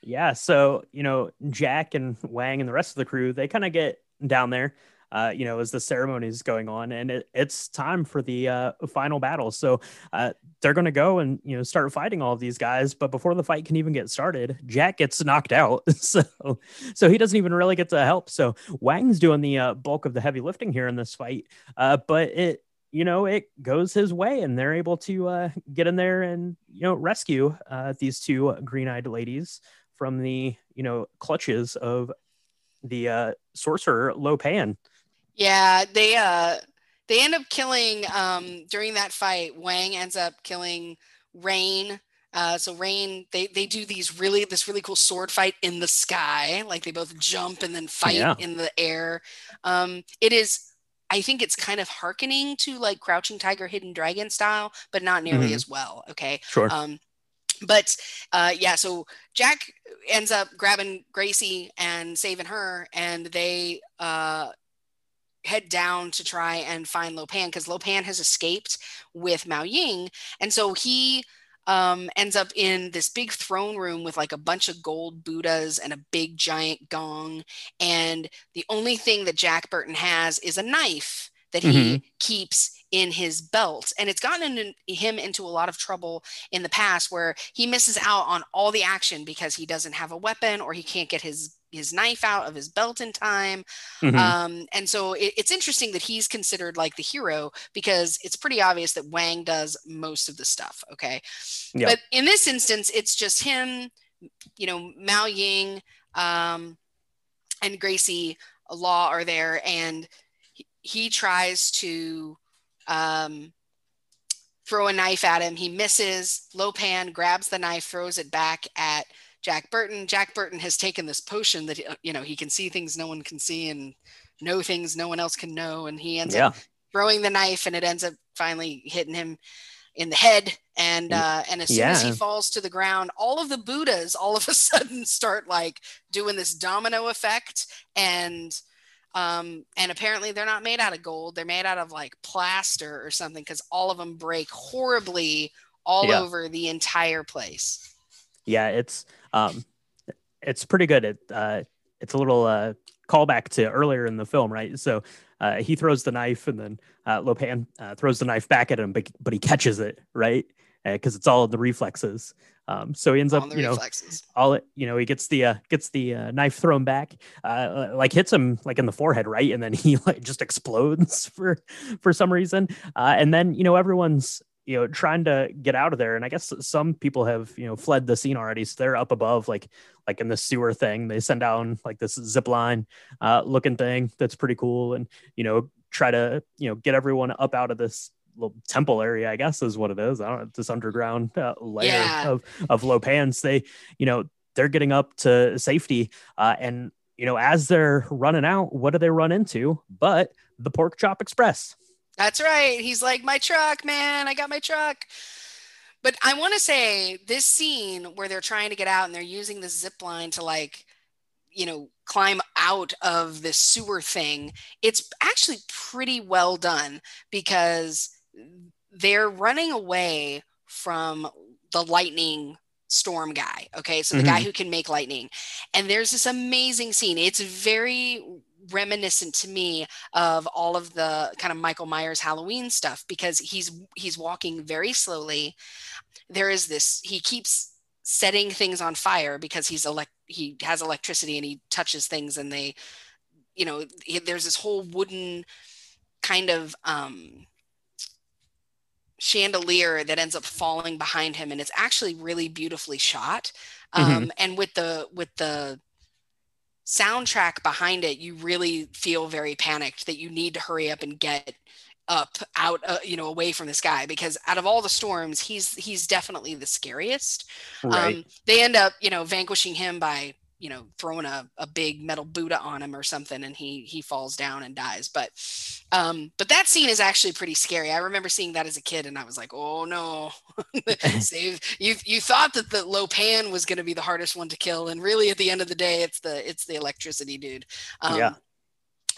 Yeah. So, you know, Jack and Wang and the rest of the crew, they kind of get down there uh, you know, as the ceremony is going on, and it, it's time for the uh, final battle. So uh, they're going to go and you know start fighting all of these guys. But before the fight can even get started, Jack gets knocked out, [LAUGHS] so so he doesn't even really get to help. So Wang's doing the uh, bulk of the heavy lifting here in this fight. Uh, but it you know it goes his way, and they're able to uh, get in there and you know rescue these two green-eyed ladies from the you know clutches of the sorcerer Lo Pan. Yeah, they uh they end up killing um during that fight. Wang ends up killing Rain. Uh, so Rain, they they do these really this really cool sword fight in the sky, like they both jump and then fight yeah. in the air. Um, it is, I think it's kind of harkening to like Crouching Tiger, Hidden Dragon style, but not nearly mm-hmm. as well. Okay, sure. Um, but uh, yeah, so Jack ends up grabbing Gracie and saving her, and they uh, head down to try and find Lo Pan because Lo Pan has escaped with Mao Ying. And so he um, ends up in this big throne room with like a bunch of gold Buddhas and a big giant gong. And the only thing that Jack Burton has is a knife that he mm-hmm. keeps in his belt. And it's gotten in, him into a lot of trouble in the past where he misses out on all the action because he doesn't have a weapon or he can't get his his knife out of his belt in time. Mm-hmm. Um, and so it, it's interesting that he's considered like the hero because it's pretty obvious that Wang does most of the stuff. Okay. Yep. But in this instance, it's just him, you know, Mao Ying um, and Gracie Law are there and he, he tries to um, throw a knife at him. He misses. Lopan grabs the knife, throws it back at Jack Burton. Jack Burton has taken this potion that you know he can see things no one can see and know things no one else can know, and he ends yeah. up throwing the knife, and it ends up finally hitting him in the head and uh, and as soon yeah. as he falls to the ground all of the buddhas all of a [LAUGHS] sudden start like doing this domino effect and um, and apparently they're not made out of gold. They're made out of like plaster or something because all of them break horribly all yeah. over the entire place. Yeah, it's um, it's pretty good. It uh, it's a little uh, callback to earlier in the film, right? So uh, he throws the knife, and then uh, Lo Pan uh, throws the knife back at him, but but he catches it, right? Because uh, it's all the reflexes. Um, so he ends up, you know, reflexes. all you know, he gets the uh, gets the uh, knife thrown back, uh, like hits him like in the forehead, right, and then [LAUGHS] he like just explodes [LAUGHS] for for some reason. Uh, and then you know everyone's you know trying to get out of there, and I guess some people have you know fled the scene already, so they're up above, like like in the sewer thing. They send down like this zip line uh, looking thing that's pretty cool, and you know try to you know get everyone up out of this little temple area, I guess is what it is. I don't know, this underground uh, layer yeah. of, of Lo Pans. They, you know, they're getting up to safety. Uh, and, you know, as they're running out, what do they run into? But the Pork Chop Express. That's right. He's like, my truck, man. I got my truck. But I want to say this scene where they're trying to get out and they're using the zip line to like, you know, climb out of this sewer thing. It's actually pretty well done because they're running away from the lightning storm guy. Okay. So the mm-hmm. guy who can make lightning. And there's this amazing scene. It's very reminiscent to me of all of the kind of Michael Myers Halloween stuff because he's he's walking very slowly. There is this he keeps setting things on fire because he's elect he has electricity and he touches things and they you know he, there's this whole wooden kind of um chandelier that ends up falling behind him and it's actually really beautifully shot mm-hmm. um, mm-hmm. and with the with the soundtrack behind it you really feel very panicked that you need to hurry up and get up out uh, you know away from this guy because out of all the storms he's he's definitely the scariest right. um, they end up you know vanquishing him by you know throwing a, a big metal buddha on him or something and he he falls down and dies. But um but that scene is actually pretty scary. I remember seeing that as a kid and i was like oh no. [LAUGHS] Save you you thought that the Lo Pan was going to be the hardest one to kill and really at the end of the day it's the it's the electricity dude. Um, yeah.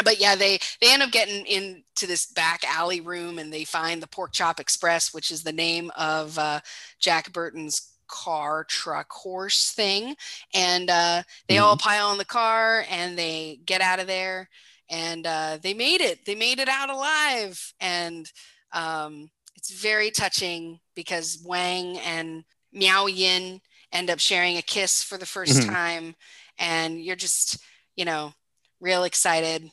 but yeah, they they end up getting into this back alley room and they find the Pork Chop Express, which is the name of uh, Jack Burton's car, truck, horse thing. And uh, they mm-hmm. all pile on the car and they get out of there. And uh, they made it. They made it out alive. And um, it's very touching because Wang and Miao Yin end up sharing a kiss for the 1st mm-hmm. time. And you're just, you know, real excited.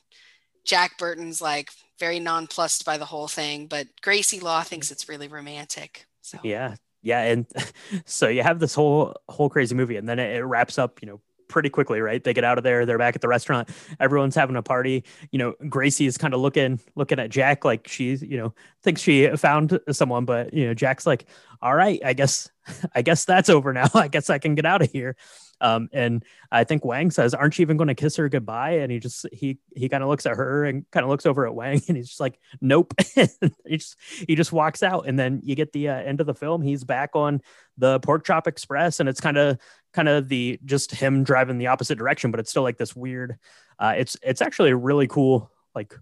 Jack Burton's like very nonplussed by the whole thing, but Gracie Law thinks it's really romantic. So yeah, yeah, and [LAUGHS] so you have this whole whole crazy movie, and then it, it wraps up, you know, pretty quickly, right? They get out of there, they're back at the restaurant, everyone's having a party. You know, Gracie is kind of looking looking at Jack like she's, you know, thinks she found someone, but you know, Jack's like, all right, I guess [LAUGHS] I guess that's over now. [LAUGHS] I guess I can get out of here. Um, and I think Wang says, "Aren't you even going to kiss her goodbye?" And he just he he kind of looks at her and kind of looks over at Wang, [LAUGHS] and he's just like, "Nope." [LAUGHS] he just he just walks out, and then you get the uh, end of the film. He's back on the Pork Chop Express, and it's kind of kind of the just him driving the opposite direction, but it's still like this weird. Uh, it's it's actually a really cool like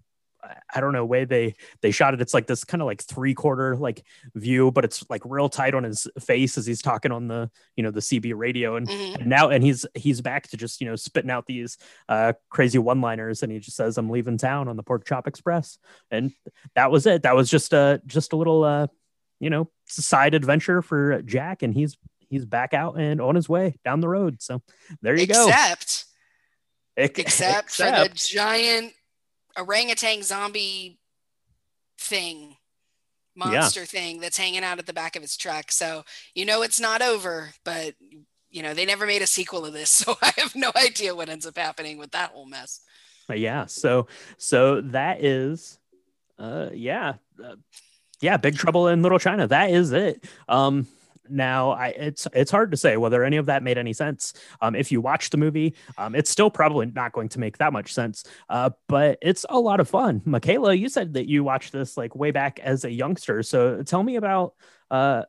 I don't know way they they shot it. It's like this kind of like three quarter like view, but it's like real tight on his face as he's talking on the you know the CB radio, and, mm-hmm. and now and he's he's back to just you know spitting out these uh, crazy one liners, and he just says, "I'm leaving town on the Pork Chop Express," and that was it. That was just a just a little uh, you know side adventure for Jack, and he's he's back out and on his way down the road. So there you except, go. Except. Except for the giant orangutan zombie thing monster yeah. thing that's hanging out at the back of his truck. So you know it's not over but you know they never made a sequel of this [LAUGHS] so i have no idea what ends up happening with that whole mess. Yeah so so that is uh yeah uh, yeah big trouble in little china. That is it. Um now, I, it's it's hard to say whether any of that made any sense. Um, if you watch the movie, um, it's still probably not going to make that much sense. Uh, but it's a lot of fun. Michaela, you said that you watched this like way back as a youngster. So tell me about uh,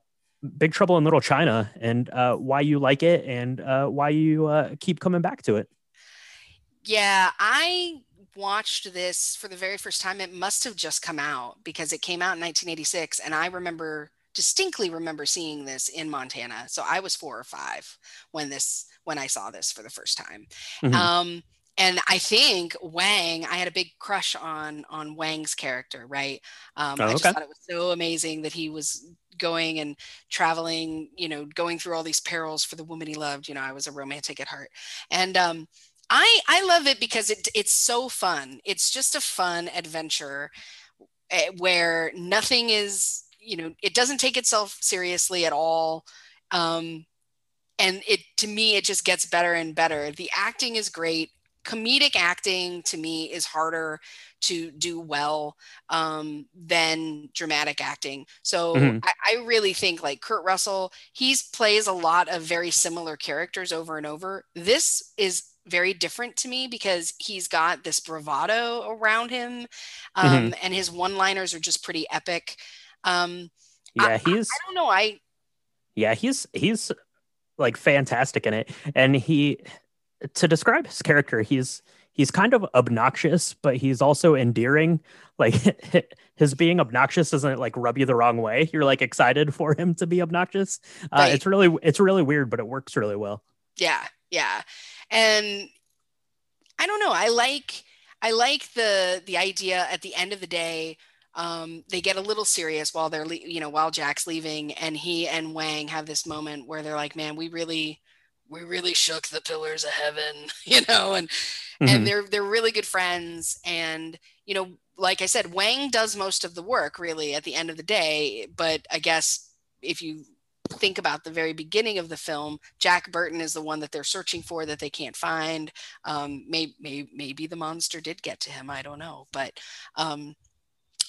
Big Trouble in Little China and uh, why you like it and uh, why you uh, keep coming back to it. Yeah, I watched this for the very first time. It must have just come out because it came out in 1986, and I remember distinctly remember seeing this in Montana. So I was four or five when this when I saw this for the first time. Mm-hmm. Um, and I think Wang, I had a big crush on on Wang's character, right? Um, oh, I just thought it was so amazing that he was going and traveling, you know, going through all these perils for the woman he loved. You know, I was a romantic at heart, and um, I I love it because it it's so fun. It's just a fun adventure eh, where nothing is you know it doesn't take itself seriously at all um, and it to me it just gets better and better the acting is great comedic acting to me is harder to do well um, than dramatic acting. So mm-hmm. I, I, really think like Kurt Russell, he's plays a lot of very similar characters over and over. This is very different to me because he's got this bravado around him, um, mm-hmm. and his one-liners are just pretty epic. Um, yeah, he's. I, I don't know. I. Yeah, he's he's like fantastic in it, and he to describe his character, he's he's kind of obnoxious, but he's also endearing. Like [LAUGHS] his being obnoxious doesn't like rub you the wrong way. You're like excited for him to be obnoxious. Uh, right. It's really it's really weird, but it works really well. Yeah, yeah, and I don't know. I like I like the the idea at the end of the day um, they get a little serious while they're, you know, while Jack's leaving, and he and Wang have this moment where they're like, "Man, we really, we really shook the pillars of heaven," [LAUGHS] you know, and mm-hmm. and they're they're really good friends, and you know, like I said, Wang does most of the work really at the end of the day, but I guess if you think about the very beginning of the film, Jack Burton is the one that they're searching for that they can't find. Um, maybe, maybe, maybe the monster did get to him. I don't know, but um,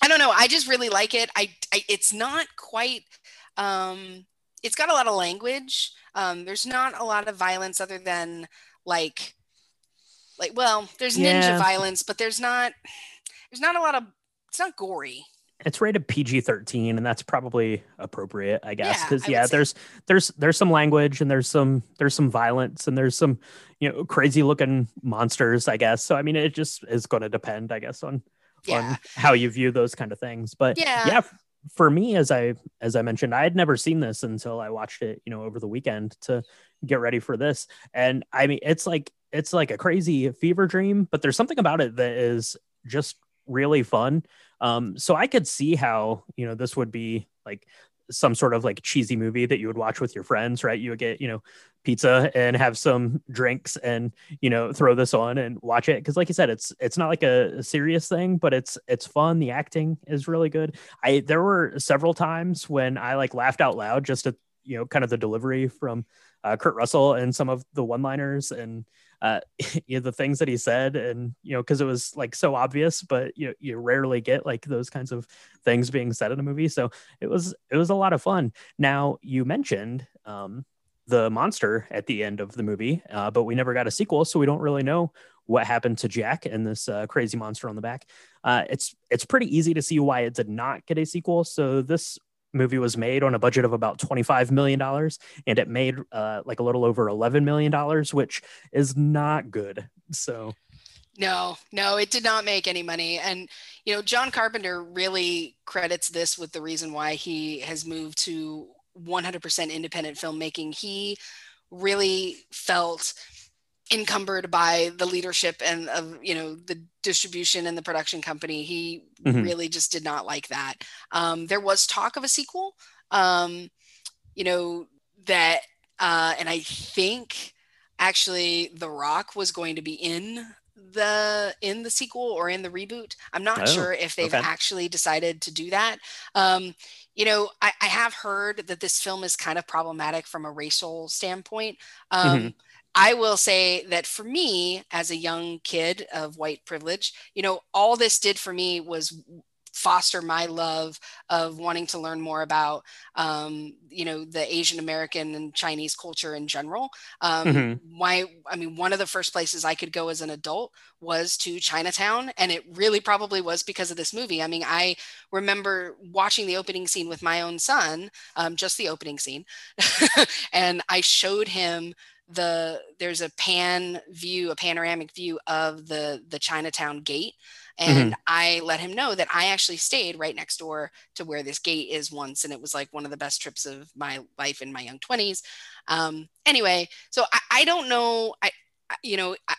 I don't know. I just really like it. I, I it's not quite. Um, it's got a lot of language. Um, there's not a lot of violence other than like, like well, there's ninja yeah. violence, but there's not. There's not a lot of. It's not gory it's rated PG-13 and that's probably appropriate I guess cuz yeah, yeah there's there's there's some language and there's some there's some violence and there's some you know crazy looking monsters I guess so I mean it just is going to depend I guess on yeah. on how you view those kind of things but yeah. yeah for me as I as I mentioned I had never seen this until I watched it you know over the weekend to get ready for this and I mean it's like it's like a crazy fever dream but there's something about it that is just really fun um, so I could see how, you know, this would be like some sort of like cheesy movie that you would watch with your friends, right? You would get, you know, pizza and have some drinks and, you know, throw this on and watch it. Cause like you said, it's it's not like a, serious thing, but it's it's fun. The acting is really good. I there were several times when I like laughed out loud just at, you know, kind of the delivery from uh, Kurt Russell and some of the one-liners and uh, [LAUGHS] you know, the things that he said, and you know, because it was like so obvious, but you you rarely get like those kinds of things being said in a movie. So it was it was a lot of fun. Now you mentioned um, the monster at the end of the movie, uh, but we never got a sequel, so we don't really know what happened to Jack and this uh, crazy monster on the back. Uh, it's it's pretty easy to see why it did not get a sequel. So this movie was made on a budget of about $25 million and it made uh, like a little over $11 million which is not good so. No no it did not make any money and you know john carpenter really credits this with the reason why he has moved to 100% independent filmmaking. He really felt encumbered by the leadership and of you know the distribution and the production company. He mm-hmm. really just did not like that. Um, there was talk of a sequel um, you know that uh, and i think actually the rock was going to be in the in the sequel or in the reboot. I'm not oh, sure if they've okay. actually decided to do that. Um, you know I, I, have heard that this film is kind of problematic from a racial standpoint. Um, mm-hmm I will say that for me, as a young kid of white privilege, you know, all this did for me was foster my love of wanting to learn more about um, you know the asian american and chinese culture in general um, mm-hmm. why i mean one of the first places i could go as an adult was to chinatown and it really probably was because of this movie i mean i remember watching the opening scene with my own son um, just the opening scene [LAUGHS] and i showed him the there's a pan view a panoramic view of the the chinatown gate and mm-hmm. i let him know that i actually stayed right next door to where this gate is once and it was like one of the best trips of my life in my young 20s um anyway so i, I don't know i you know I,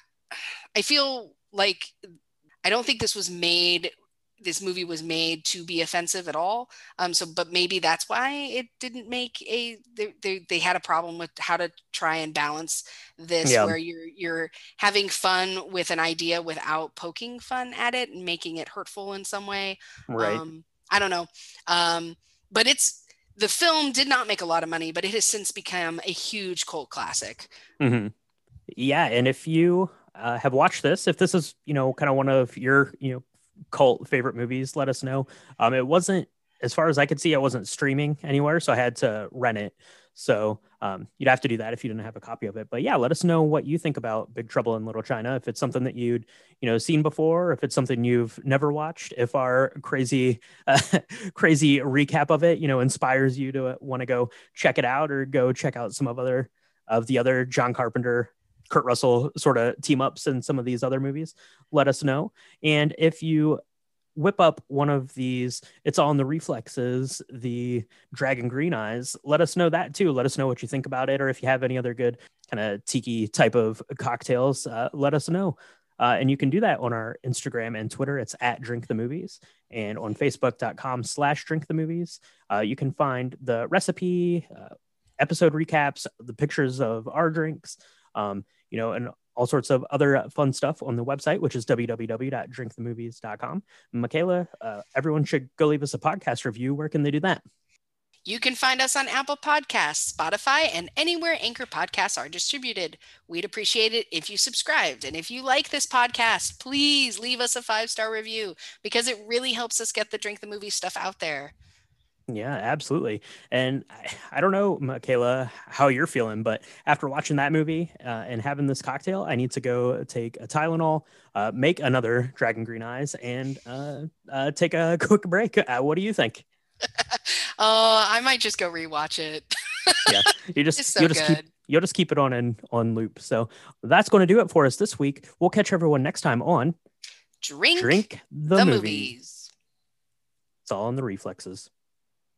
I feel like i don't think this was made this movie was made to be offensive at all. Um, so, but maybe that's why it didn't make a. They, they, they had a problem with how to try and balance this, yeah. where you're you're having fun with an idea without poking fun at it and making it hurtful in some way. Right. Um, I don't know. Um, but it's the film did not make a lot of money, but it has since become a huge cult classic. Mm-hmm. Yeah, and if you uh, have watched this, if this is you know kind of one of your you know cult favorite movies, let us know. Um, it wasn't, as far as I could see, I wasn't streaming anywhere, so I had to rent it. So um, you'd have to do that if you didn't have a copy of it. But yeah, let us know what you think about Big Trouble in Little China. If it's something that you'd you know seen before, if it's something you've never watched, if our crazy uh, [LAUGHS] crazy recap of it you know inspires you to want to go check it out or go check out some of other of the other John Carpenter Kurt Russell sort of team ups in some of these other movies, let us know. And if you whip up one of these, it's all in the reflexes, the Dragon Green Eyes, let us know that too. Let us know what you think about it, or if you have any other good kind of tiki type of cocktails, uh, let us know. Uh, and you can do that on our Instagram and Twitter. It's at Drink the Movies. And on Facebook.com slash Drink the Movies, uh, you can find the recipe, uh, episode recaps, the pictures of our drinks, um, you know, and all sorts of other fun stuff on the website, which is www.drinkthemovies.com. Michaela, uh, everyone should go leave us a podcast review. Where can they do that? You can find us on Apple Podcasts, Spotify, and anywhere Anchor podcasts are distributed. We'd appreciate it if you subscribed. And if you like this podcast, please leave us a five star review because it really helps us get the Drink the Movie stuff out there. Yeah, absolutely. And I, I don't know, Michaela, how you're feeling, but after watching that movie uh, and having this cocktail, I need to go take a Tylenol, uh, make another Dragon Green Eyes, and uh, uh take a [LAUGHS] quick break. Uh, what do you think? [LAUGHS] oh, I might just go rewatch it. yeah, you [LAUGHS] just so you'll just good. keep you'll just keep it on and on loop. So that's going to do it for us this week. We'll catch everyone next time on Drink Drink the, the movies. movies. It's all in the reflexes.